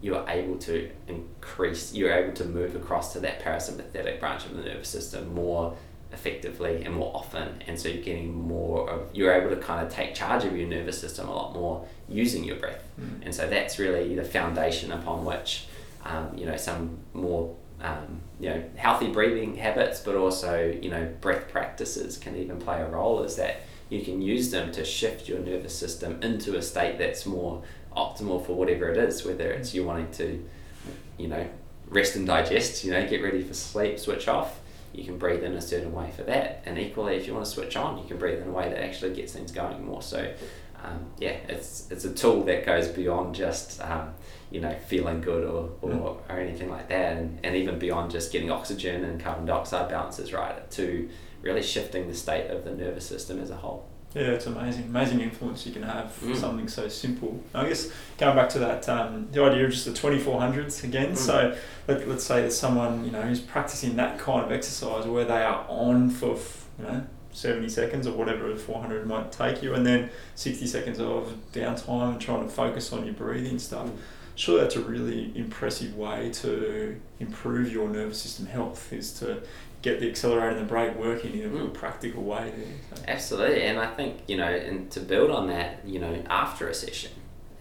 [SPEAKER 3] you're able to increase, you're able to move across to that parasympathetic branch of the nervous system more effectively and more often and so you're getting more of you're able to kind of take charge of your nervous system a lot more using your breath
[SPEAKER 2] Mm.
[SPEAKER 3] and so that's really the foundation upon which um, you know some more um, you know healthy breathing habits but also you know breath practices can even play a role is that you can use them to shift your nervous system into a state that's more optimal for whatever it is whether it's you wanting to you know rest and digest you know get ready for sleep switch off. You can breathe in a certain way for that. And equally if you want to switch on you can breathe in a way that actually gets things going more. So um, yeah it's it's a tool that goes beyond just um, you know feeling good or, or,
[SPEAKER 2] Mm.
[SPEAKER 3] or anything like that. And, and even beyond just getting oxygen and carbon dioxide balances right to really shifting the state of the nervous system as a whole
[SPEAKER 2] Yeah, it's amazing. Amazing influence you can have for
[SPEAKER 3] Mm.
[SPEAKER 2] something so simple. I guess going back to that, um, the idea of just the 2400s again.
[SPEAKER 3] Mm.
[SPEAKER 2] So let, let's say there's someone, you know, who's practicing that kind of exercise where they are on for, f- you know, 70 seconds or whatever the 400 might take you, and then 60 seconds of downtime and trying to focus on your breathing stuff. Sure, that's a really impressive way to improve your nervous system health is to get the accelerator and the brake working in a real
[SPEAKER 3] Mm.
[SPEAKER 2] practical way there. So.
[SPEAKER 3] Absolutely, and I think you know, and to build on that, you know, after a session,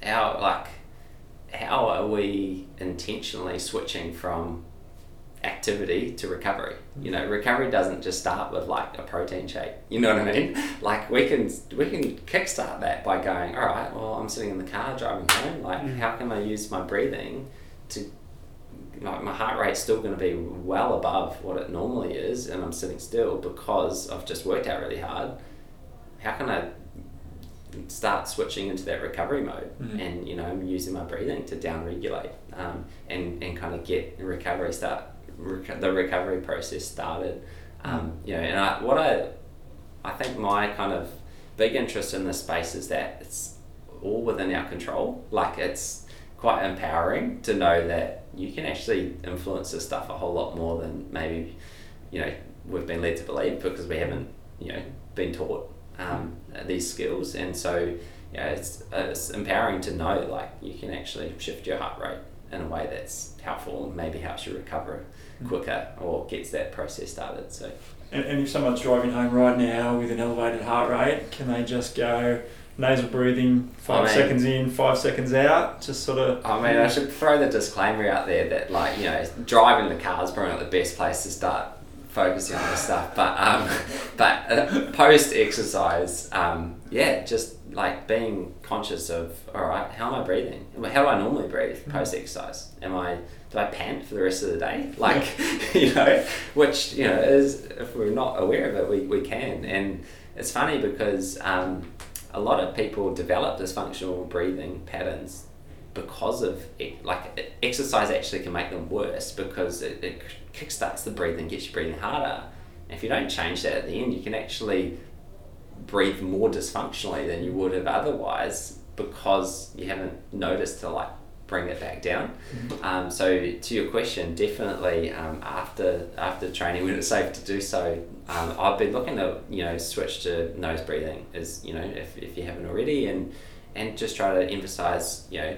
[SPEAKER 3] how like, how are we intentionally switching from activity to recovery? You know, recovery doesn't just start with like a protein shake. You know what I mean? (laughs) Like we can we can kickstart that by going, all right, well, I'm sitting in the car driving home. Like,
[SPEAKER 1] Mm.
[SPEAKER 3] how can I use my breathing to like my heart rate's still going to be well above what it normally is, and I'm sitting still because I've just worked out really hard. How can I start switching into that recovery mode?
[SPEAKER 2] Mhm.
[SPEAKER 3] And you know, I'm using my breathing to down regulate um, and and kind of get the recovery start reco- the recovery process started. Um, you know, and I, what I I think my kind of big interest in this space is that it's all within our control. Like it's quite empowering to know that you can actually influence this stuff a whole lot more than maybe you know we've been led to believe because we haven't you know been taught um, these skills and so yeah it's, it's empowering to know like you can actually shift your heart rate in a way that's helpful and maybe helps you recover
[SPEAKER 2] Mm.
[SPEAKER 3] quicker or gets that process started so
[SPEAKER 2] And, and if someone's driving home right now with an elevated heart rate, can they just go nasal breathing, five
[SPEAKER 3] I mean-
[SPEAKER 2] seconds in, five seconds out, just sort of.
[SPEAKER 3] I mean, I should throw the disclaimer out there that, like, you know, driving the car is probably not the best place to start focusing on this stuff. But, um, (laughs) but uh, post exercise, um, yeah, just like being conscious of, all right, how am I breathing? How do I normally breathe post exercise? Am I do I pant for the rest of the day? Like, (laughs) you know, which you know is if we're not aware of it, we, we can. And it's funny because um, a lot of people develop dysfunctional breathing patterns because of e- like exercise actually can make them worse because it, it kickstarts the breathing, gets you breathing harder. And if you don't change that at the end, you can actually breathe more dysfunctionally than you would have otherwise because you haven't noticed to like bring it back down. Um, so to your question, definitely um, after after training when it's safe to do so, um, I've been looking to you know switch to nose breathing as you know if, if you haven't already and and just try to emphasize you know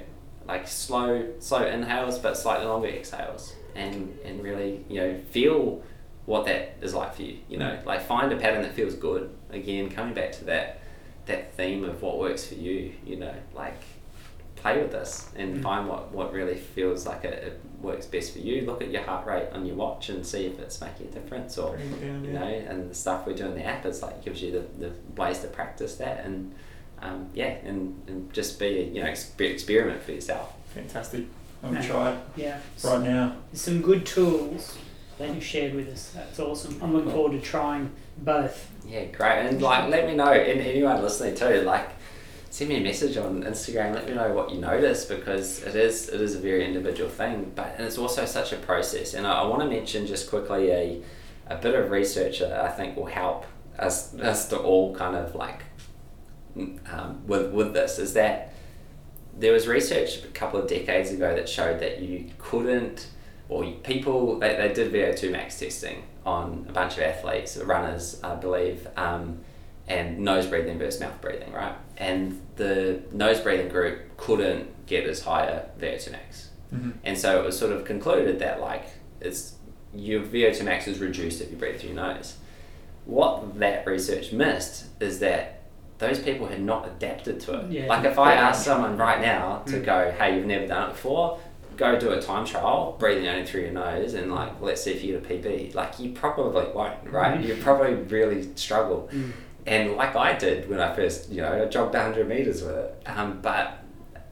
[SPEAKER 3] like slow slow inhales but slightly longer exhales and and really you know feel what that is like for you you know like find a pattern that feels good again coming back to that that theme of what works for you you know like play with this and
[SPEAKER 1] Mm.
[SPEAKER 3] find what, what really feels like it, it works best for you. Look at your heart rate on your watch and see if it's making a difference or
[SPEAKER 2] down,
[SPEAKER 3] you
[SPEAKER 2] yeah.
[SPEAKER 3] know, and the stuff we do in the app is like gives you the, the ways to practice that and um, yeah, and, and just be you know exper- experiment for yourself.
[SPEAKER 2] Fantastic. I'm gonna try it
[SPEAKER 1] Yeah.
[SPEAKER 2] right now.
[SPEAKER 1] There's some good tools that you've shared with us. That's awesome. I'm looking forward to trying both.
[SPEAKER 3] Yeah, great. And like, let me know, and anyone listening too, like, send me a message on Instagram. Let me know what you notice because it is it is a very individual thing, but and it's also such a process. And I, I want to mention just quickly a a bit of research that I think will help us us to all kind of like mm, um, with with this is that there was research a couple of decades ago that showed that you couldn't or people they, they did VO2 max testing on a bunch of athletes, runners, I believe, um, and nose breathing versus mouth breathing, right? And the nose breathing group couldn't get as high a VO2 max.
[SPEAKER 2] Mm-hmm.
[SPEAKER 3] And so it was sort of concluded that like it's your VO2 max is reduced if you breathe through your nose. what that research missed is that those people had not adapted to it.
[SPEAKER 1] Yeah.
[SPEAKER 3] Like if I ask someone right now to
[SPEAKER 1] Mm.
[SPEAKER 3] go, hey, you've never done it before, go do a time trial, breathing only through your nose, and like let's see if you get a PB. Like you probably won't, right?
[SPEAKER 1] Mm.
[SPEAKER 3] You probably really struggle.
[SPEAKER 1] Mm.
[SPEAKER 3] And like I did when I first, you know, I jogged 100 meters with it. Um, but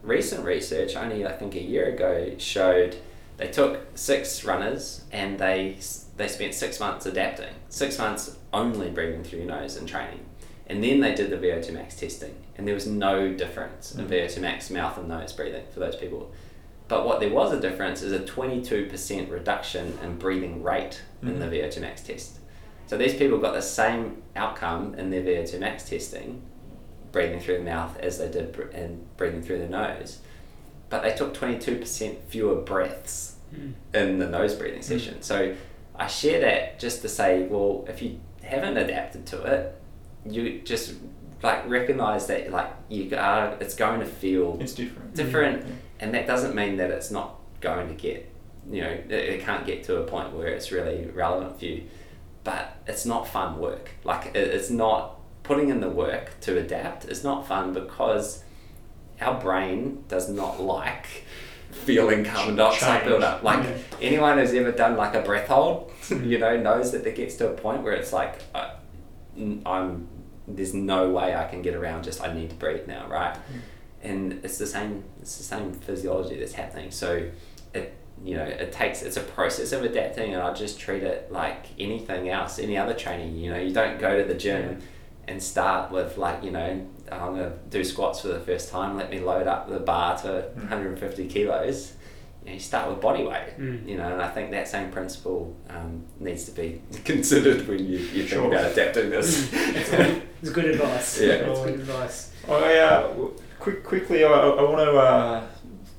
[SPEAKER 3] recent research, only I think a year ago, showed they took six runners and they they spent six months adapting, six months only breathing through your nose and training, and then they did the VO2 max testing, and there was no difference in
[SPEAKER 2] Mm.
[SPEAKER 3] VO2 max mouth and nose breathing for those people. But what there was a difference is a 22% reduction in breathing rate in the
[SPEAKER 2] Mhm.
[SPEAKER 3] VO2 max test. So these people got the same outcome in their VO2 max testing, breathing through the mouth as they did br- and breathing through the nose, but they took 22% fewer breaths
[SPEAKER 1] Mm.
[SPEAKER 3] in the nose breathing session. So I share that just to say, well, if you haven't adapted to it, you just like recognize that like you are it's going to feel
[SPEAKER 2] It's different.
[SPEAKER 3] different
[SPEAKER 2] Yeah.
[SPEAKER 3] and that doesn't mean that it's not going to get you know it, it can't get to a point where it's really relevant for you but it's not fun work. Like it, it's not putting in the work to adapt is not fun because our brain does not like feeling carbon dioxide
[SPEAKER 2] Change.
[SPEAKER 3] build up. Like
[SPEAKER 2] Yeah.
[SPEAKER 3] anyone who's ever done like a breath hold (laughs) you know knows that it gets to a point where it's like uh, I, i'm there's no way i can get around just i need to breathe now right? And it's the same it's the same physiology that's happening. So it you know it takes it's a process of adapting and i just treat it like anything else any other training you know you don't go to the gym and start with like you know i'm going to do squats for the first time let me load up the bar to
[SPEAKER 2] Mm.
[SPEAKER 3] 150 kilos you, know, you start with body weight
[SPEAKER 1] Mm.
[SPEAKER 3] you know and i think that same principle um, needs to be (laughs) considered when you, you think
[SPEAKER 2] Sure.
[SPEAKER 3] about adapting this
[SPEAKER 1] It's good advice.
[SPEAKER 3] Yeah.
[SPEAKER 1] It's good advice.
[SPEAKER 2] I uh, quick, quickly, I, I want to uh,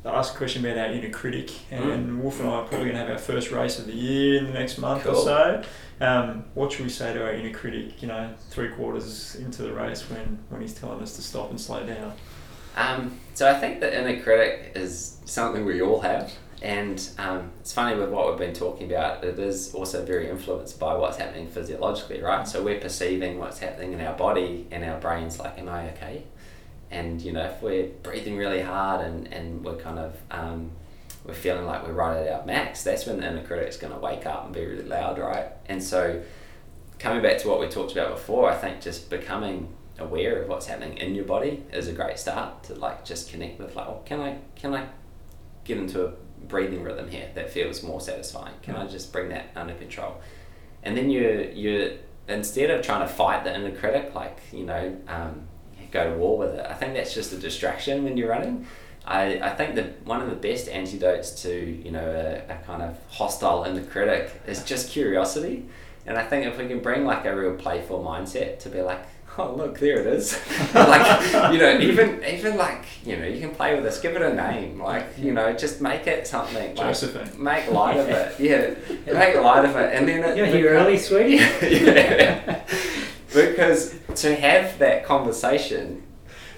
[SPEAKER 2] ask a question about our inner critic, and Wolf and I are probably going to have our first race of the year in the next month or so. Um, what should we say to our inner critic? You know, three quarters into the race when when he's telling us to stop and slow down.
[SPEAKER 3] Um, so I think the inner critic is something we all have, and um, it's funny with what we've been talking about. It is also very influenced by what's happening physiologically, right? So we're perceiving what's happening in our body, and our brains like, "Am I okay?" And you know, if we're breathing really hard and and we're kind of um, we're feeling like we're right at our max, that's when the inner critic's going to wake up and be really loud, right? And so coming back to what we talked about before, I think just becoming aware of what's happening in your body is a great start to like just connect with like, oh, can I can I get into a breathing rhythm here that feels more satisfying? Can I just bring that under control? And then you you instead of trying to fight the inner critic, like you know, um, go to war with it. I think that's just a distraction when you're running. I, I think that one of the best antidotes to you know a, a kind of hostile inner critic is just curiosity, and I think if we can bring like a real playful mindset to be like, oh look there it is, (laughs) like you know even even like you know you can play with this, give it a name, like you know just make it something like
[SPEAKER 2] Josephine.
[SPEAKER 3] make light of it, yeah, make light of it, and then it
[SPEAKER 1] You're here
[SPEAKER 3] becomes-
[SPEAKER 1] early, sweetie. (laughs)
[SPEAKER 3] yeah. Because to have that conversation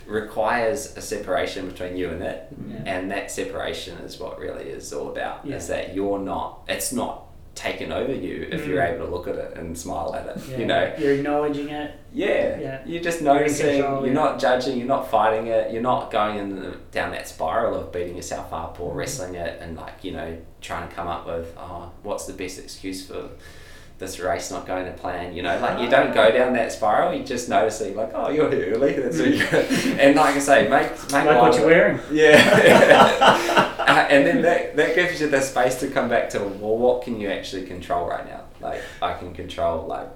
[SPEAKER 3] requires a separation between you and it
[SPEAKER 1] Yeah.
[SPEAKER 3] and that separation is what really is all about
[SPEAKER 1] Yeah.
[SPEAKER 3] is that you're not it's not taken over you if you're
[SPEAKER 1] Mm.
[SPEAKER 3] able to look at it and smile at it
[SPEAKER 1] Yeah,
[SPEAKER 3] you know
[SPEAKER 1] You're acknowledging it.
[SPEAKER 3] yeah,
[SPEAKER 1] Yeah.
[SPEAKER 3] you're just
[SPEAKER 1] You're
[SPEAKER 3] noticing you're
[SPEAKER 1] yeah.
[SPEAKER 3] not judging you're not fighting it you're not going in the, down that spiral of beating yourself up or
[SPEAKER 1] Mhm.
[SPEAKER 3] wrestling it and like you know trying to come up with oh what's the best excuse for this race not going to plan you know like you don't go down that spiral you just noticing like oh you're here early that's really (laughs) good and like I say make make
[SPEAKER 1] Like what
[SPEAKER 3] of
[SPEAKER 1] you're wearing.
[SPEAKER 3] Yeah. (laughs) (laughs) Uh, and then that, that gives you the space to come back to, well, what can you actually control right now? Like, I can control, like,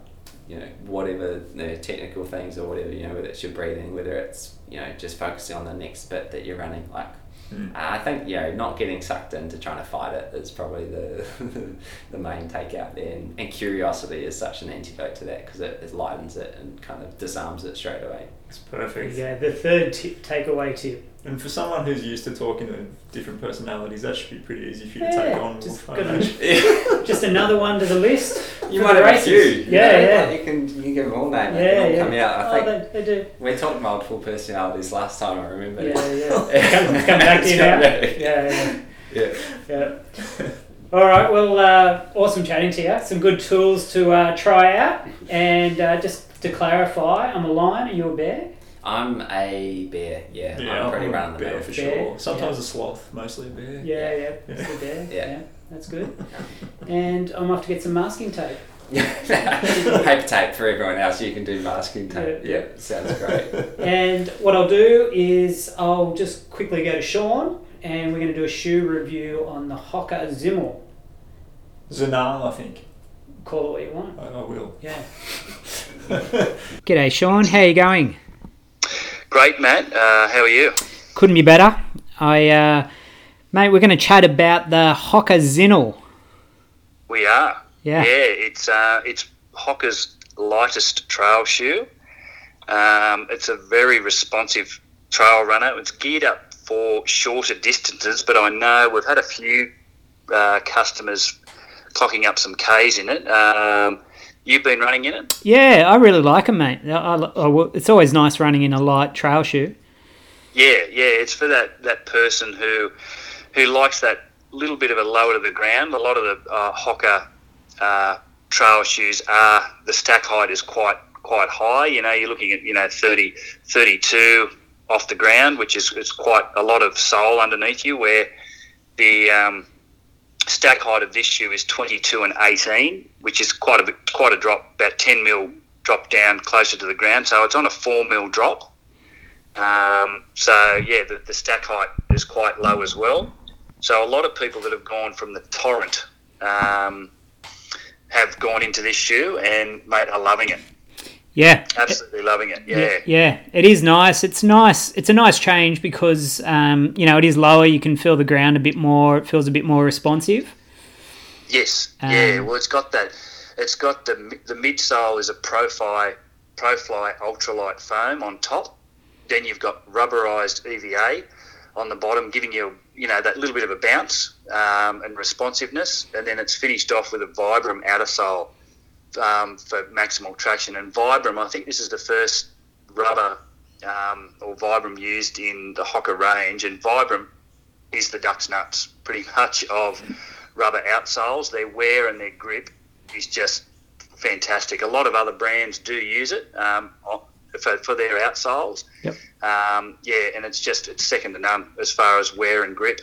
[SPEAKER 3] you know, whatever the technical things or whatever, you know, whether it's your breathing, whether it's, you know, just focusing on the next bit that you're running. Like,
[SPEAKER 2] Mm.
[SPEAKER 3] I think, you know, not getting sucked into trying to fight it is probably the, (laughs) the main takeout there. And, and curiosity is such an antidote to that because it, it lightens it and kind of disarms it straight away.
[SPEAKER 2] It's perfect.
[SPEAKER 1] Yeah, The third tip, takeaway tip.
[SPEAKER 2] And for someone who's used to talking to different personalities, that should be pretty easy for you to take on.
[SPEAKER 1] just
[SPEAKER 2] Wolf, I
[SPEAKER 1] gotta- Just another one to the list.
[SPEAKER 3] You might
[SPEAKER 1] the
[SPEAKER 3] have
[SPEAKER 1] races.
[SPEAKER 3] a few. you
[SPEAKER 1] Yeah,
[SPEAKER 3] know,
[SPEAKER 1] yeah.
[SPEAKER 3] like You can you can give them all names.
[SPEAKER 1] Yeah,
[SPEAKER 3] they
[SPEAKER 1] yeah.
[SPEAKER 3] come out. I
[SPEAKER 1] oh,
[SPEAKER 3] think
[SPEAKER 1] they, they do.
[SPEAKER 3] we talked multiple personalities last time. I remember.
[SPEAKER 1] Yeah, yeah. (laughs) Come, come back to you now.
[SPEAKER 3] back.
[SPEAKER 1] Yeah, yeah, (laughs)
[SPEAKER 3] Yeah.
[SPEAKER 1] yeah. All right, well, uh, awesome chatting to you. Some good tools to uh, try out. And uh, just to clarify, I'm a lion, are you a bear?
[SPEAKER 3] I'm a bear. Yeah,
[SPEAKER 2] Yeah,
[SPEAKER 3] I'm pretty
[SPEAKER 2] I'm a
[SPEAKER 3] run the
[SPEAKER 2] bear
[SPEAKER 3] mill.
[SPEAKER 2] for
[SPEAKER 1] Bear,
[SPEAKER 2] sure. Sometimes
[SPEAKER 1] yeah.
[SPEAKER 2] a sloth, mostly a bear.
[SPEAKER 1] Yeah, yeah, it's a bear. (laughs)
[SPEAKER 3] Yeah.
[SPEAKER 1] yeah, that's good. And I'm off to get some masking tape. (laughs)
[SPEAKER 3] Paper tape for everyone else. You can do masking tape.
[SPEAKER 1] Yeah.
[SPEAKER 3] Yeah, sounds great. (laughs)
[SPEAKER 1] And what I'll do is I'll just quickly go to Sean and we're going to do a shoe review on the Hoka Zimmel.
[SPEAKER 2] Zanal, I think.
[SPEAKER 1] Call it what you want.
[SPEAKER 2] I, I will.
[SPEAKER 1] Yeah. (laughs) G'day, Sean. How you going?
[SPEAKER 4] Great, Matt. Uh, how are you?
[SPEAKER 1] Couldn't be better. I, uh, mate, we're going to chat about the Hoka Zinal.
[SPEAKER 4] We are.
[SPEAKER 1] Yeah.
[SPEAKER 4] Yeah, it's uh, it's Hoka's lightest trail shoe. Um, it's a very responsive trail runner. It's geared up for shorter distances, but I know we've had a few uh, customers clocking up some Ks in it. Um, you've been running in it?
[SPEAKER 1] Yeah, I really like them, mate. I, I, it's always nice running in a light trail shoe.
[SPEAKER 4] Yeah, yeah. It's for that, that person who who likes that little bit of a lower to the ground. A lot of the uh, Hoka uh, trail shoes are the stack height is quite quite high. You know, you're looking at you know 30, 32 off the ground, which is it's quite a lot of sole underneath you. Where the um, stack height of this shoe is 22 and 18, which is quite a bit, quite a drop, about 10 mil drop down closer to the ground. So it's on a four mil drop. Um, so yeah, the, the stack height is quite low as well. So a lot of people that have gone from the torrent um, have gone into this shoe and mate are loving it.
[SPEAKER 1] Yeah.
[SPEAKER 4] Absolutely loving it. Yeah.
[SPEAKER 1] Yeah, it is nice. It's nice. It's a nice change because um, you know it is lower. You can feel the ground a bit more. It feels a bit more responsive.
[SPEAKER 4] Yes.
[SPEAKER 1] Um,
[SPEAKER 4] yeah. Well, it's got that. It's got the the midsole is a Profly Profly ultralight foam on top. Then you've got rubberized EVA on the bottom, giving you you know that little bit of a bounce um, and responsiveness. And then it's finished off with a Vibram outer sole um, for maximal traction. And Vibram, I think this is the first rubber um, or Vibram used in the Hoka range. And Vibram is the duck's nuts, pretty (laughs) much, of rubber outsoles. Their wear and their grip is just fantastic. A lot of other brands do use it um, for, for their outsoles.
[SPEAKER 1] Yep.
[SPEAKER 4] Um, yeah, and it's just it's second to none as far as wear and grip.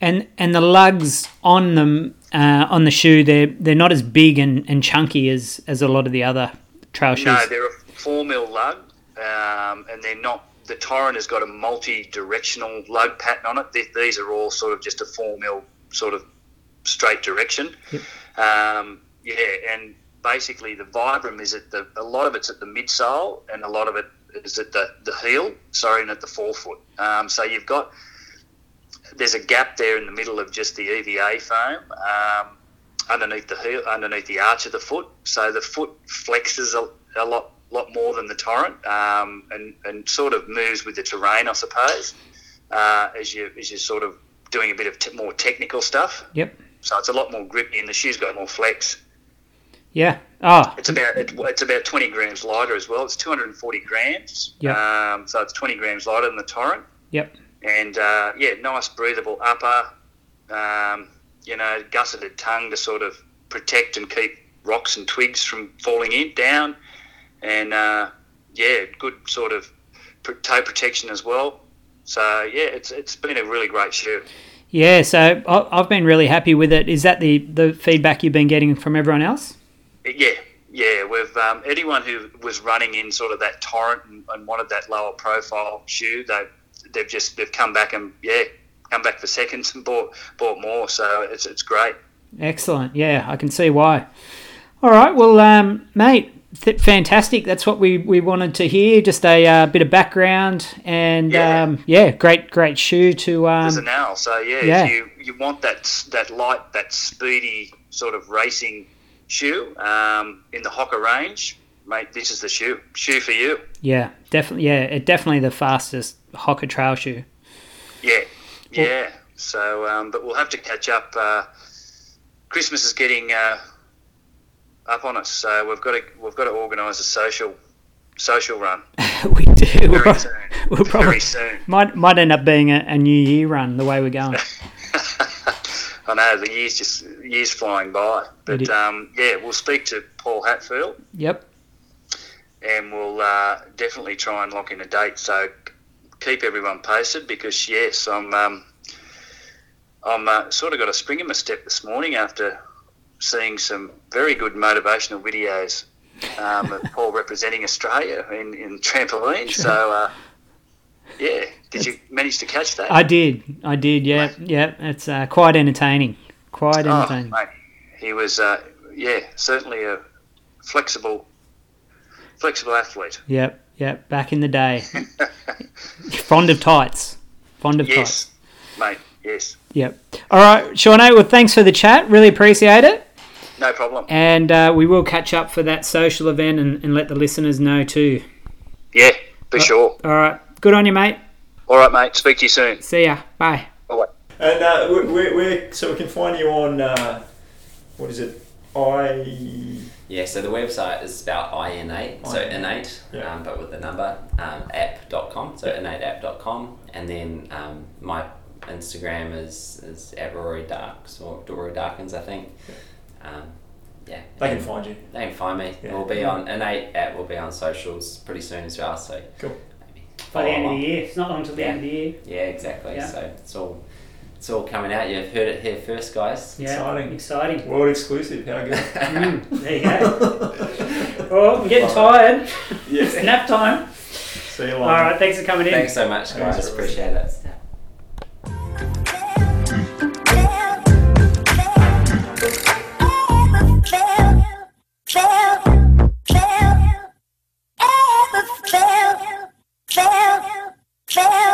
[SPEAKER 1] And and the lugs on them uh, on the shoe they're they're not as big and, and chunky as, as a lot of the other trail shoes.
[SPEAKER 4] No, they're a four mil lug, um, and they're not. The Torrent has got a multi-directional lug pattern on it. Th- These are all sort of just a four mil sort of straight direction. Um, yeah, and basically the Vibram is at the a lot of it's at the midsole, and a lot of it is at the, the heel. Sorry, and at the forefoot. Um, so you've got there's a gap there in the middle of just the EVA foam. Um, underneath the heel, underneath the arch of the foot, so the foot flexes a, a lot lot more than the torrent, um, and and sort of moves with the terrain, I suppose, uh, as you as you're sort of doing a bit of t- more technical stuff.
[SPEAKER 1] Yep.
[SPEAKER 4] So it's a lot more grippy, and the shoe's got more flex.
[SPEAKER 1] Yeah. Oh,
[SPEAKER 4] It's about it, it's about 20 grams lighter as well. It's 240 grams.
[SPEAKER 1] Yep.
[SPEAKER 4] Um, so it's 20 grams lighter than the torrent
[SPEAKER 1] yep.
[SPEAKER 4] And uh, yeah, nice breathable upper. Um, you know, gusseted tongue to sort of protect and keep rocks and twigs from falling in down, and uh, yeah, good sort of toe protection as well. So yeah, it's it's been a really great shoe.
[SPEAKER 1] Yeah. So I- I've been really happy with it. Is that the the feedback you've been getting from everyone else?
[SPEAKER 4] Yeah, yeah. We've um, anyone who was running in sort of that torrent and, and wanted that lower profile shoe, they they've just they've come back and yeah, come back for seconds and bought bought more. So it's it's great.
[SPEAKER 1] Excellent. Yeah, I can see why. All right. Well, um, mate, th- fantastic. That's what we, we wanted to hear. Just a uh, bit of background and
[SPEAKER 4] Yeah.
[SPEAKER 1] um, yeah, great great shoe to.
[SPEAKER 4] There's
[SPEAKER 1] Um,
[SPEAKER 4] an owl. So yeah,
[SPEAKER 1] yeah.
[SPEAKER 4] if you you want that that light, that speedy sort of racing shoe um, in the Hoka range, mate, this is the shoe. Shoe for you.
[SPEAKER 1] yeah, definitely. Yeah, it definitely the fastest Hoka trail shoe.
[SPEAKER 4] Yeah, yeah. So, um, but we'll have to catch up. Uh, Christmas is getting uh, up on us, so we've got to we've got to organise a social social run (laughs)
[SPEAKER 1] we do.
[SPEAKER 4] very soon. (laughs)
[SPEAKER 1] We'll probably
[SPEAKER 4] Very soon.
[SPEAKER 1] might might end up being a, a New Year run the way we're going. (laughs)
[SPEAKER 4] I know the years just years flying by, but um, yeah, we'll speak to Paul Hatfield
[SPEAKER 1] Yep.
[SPEAKER 4] and we'll uh, definitely try and lock in a date. So keep everyone posted because yes, I'm um, I'm uh, sort of got a spring in my step this morning after seeing some very good motivational videos um, of (laughs) Paul representing Australia in, in trampoline. So uh, yeah, did you manage to catch that?
[SPEAKER 1] I did. I did. Yeah. Yeah. It's uh, quite entertaining. Quite
[SPEAKER 4] Oh,
[SPEAKER 1] entertaining.
[SPEAKER 4] mate, he was, uh, yeah, certainly a flexible, flexible athlete.
[SPEAKER 1] Yep. Yep. Back in the day. (laughs) Fond of tights. Fond of tights.
[SPEAKER 4] mate. Yes,
[SPEAKER 1] Yep. All right, Shawnee. Well, thanks for the chat. Really appreciate it.
[SPEAKER 4] no problem.
[SPEAKER 1] And uh, we will catch up for that social event and, and let the listeners know too.
[SPEAKER 4] Yeah, for sure.
[SPEAKER 1] All right. Good on you, mate.
[SPEAKER 4] All right, mate. Speak to you soon.
[SPEAKER 1] See ya. Bye.
[SPEAKER 4] Bye.
[SPEAKER 2] And uh, where, where, so we can find you on, uh, what is it? I.
[SPEAKER 3] Yeah, so the website is about IN8, so innate,
[SPEAKER 2] yeah.
[SPEAKER 3] um, but with the number, um, app.com, so innateapp.com. And then um, my Instagram is, is at Rory Darks, or Dory Darkins, I think. Um, yeah.
[SPEAKER 2] They can find you.
[SPEAKER 3] They can find me.
[SPEAKER 2] Yeah.
[SPEAKER 3] We'll be on, Innate app will be on socials pretty soon as well, so
[SPEAKER 2] Cool.
[SPEAKER 3] maybe
[SPEAKER 1] By the
[SPEAKER 3] follow
[SPEAKER 1] end of the year. It's not long till the
[SPEAKER 3] Yeah.
[SPEAKER 1] end of the year.
[SPEAKER 3] Yeah, exactly.
[SPEAKER 1] Yeah.
[SPEAKER 3] So it's all it's all coming out. You've heard it here first, guys.
[SPEAKER 1] Yeah.
[SPEAKER 2] Exciting.
[SPEAKER 1] Exciting.
[SPEAKER 2] World exclusive. How good.
[SPEAKER 1] mm, there you go. well, I'm getting tired.
[SPEAKER 2] Yeah.
[SPEAKER 1] it's nap time.
[SPEAKER 2] See you later.
[SPEAKER 1] All right. Thanks for coming in.
[SPEAKER 3] Thanks so much, guys.
[SPEAKER 2] Thanks,
[SPEAKER 3] Appreciate it. Fail!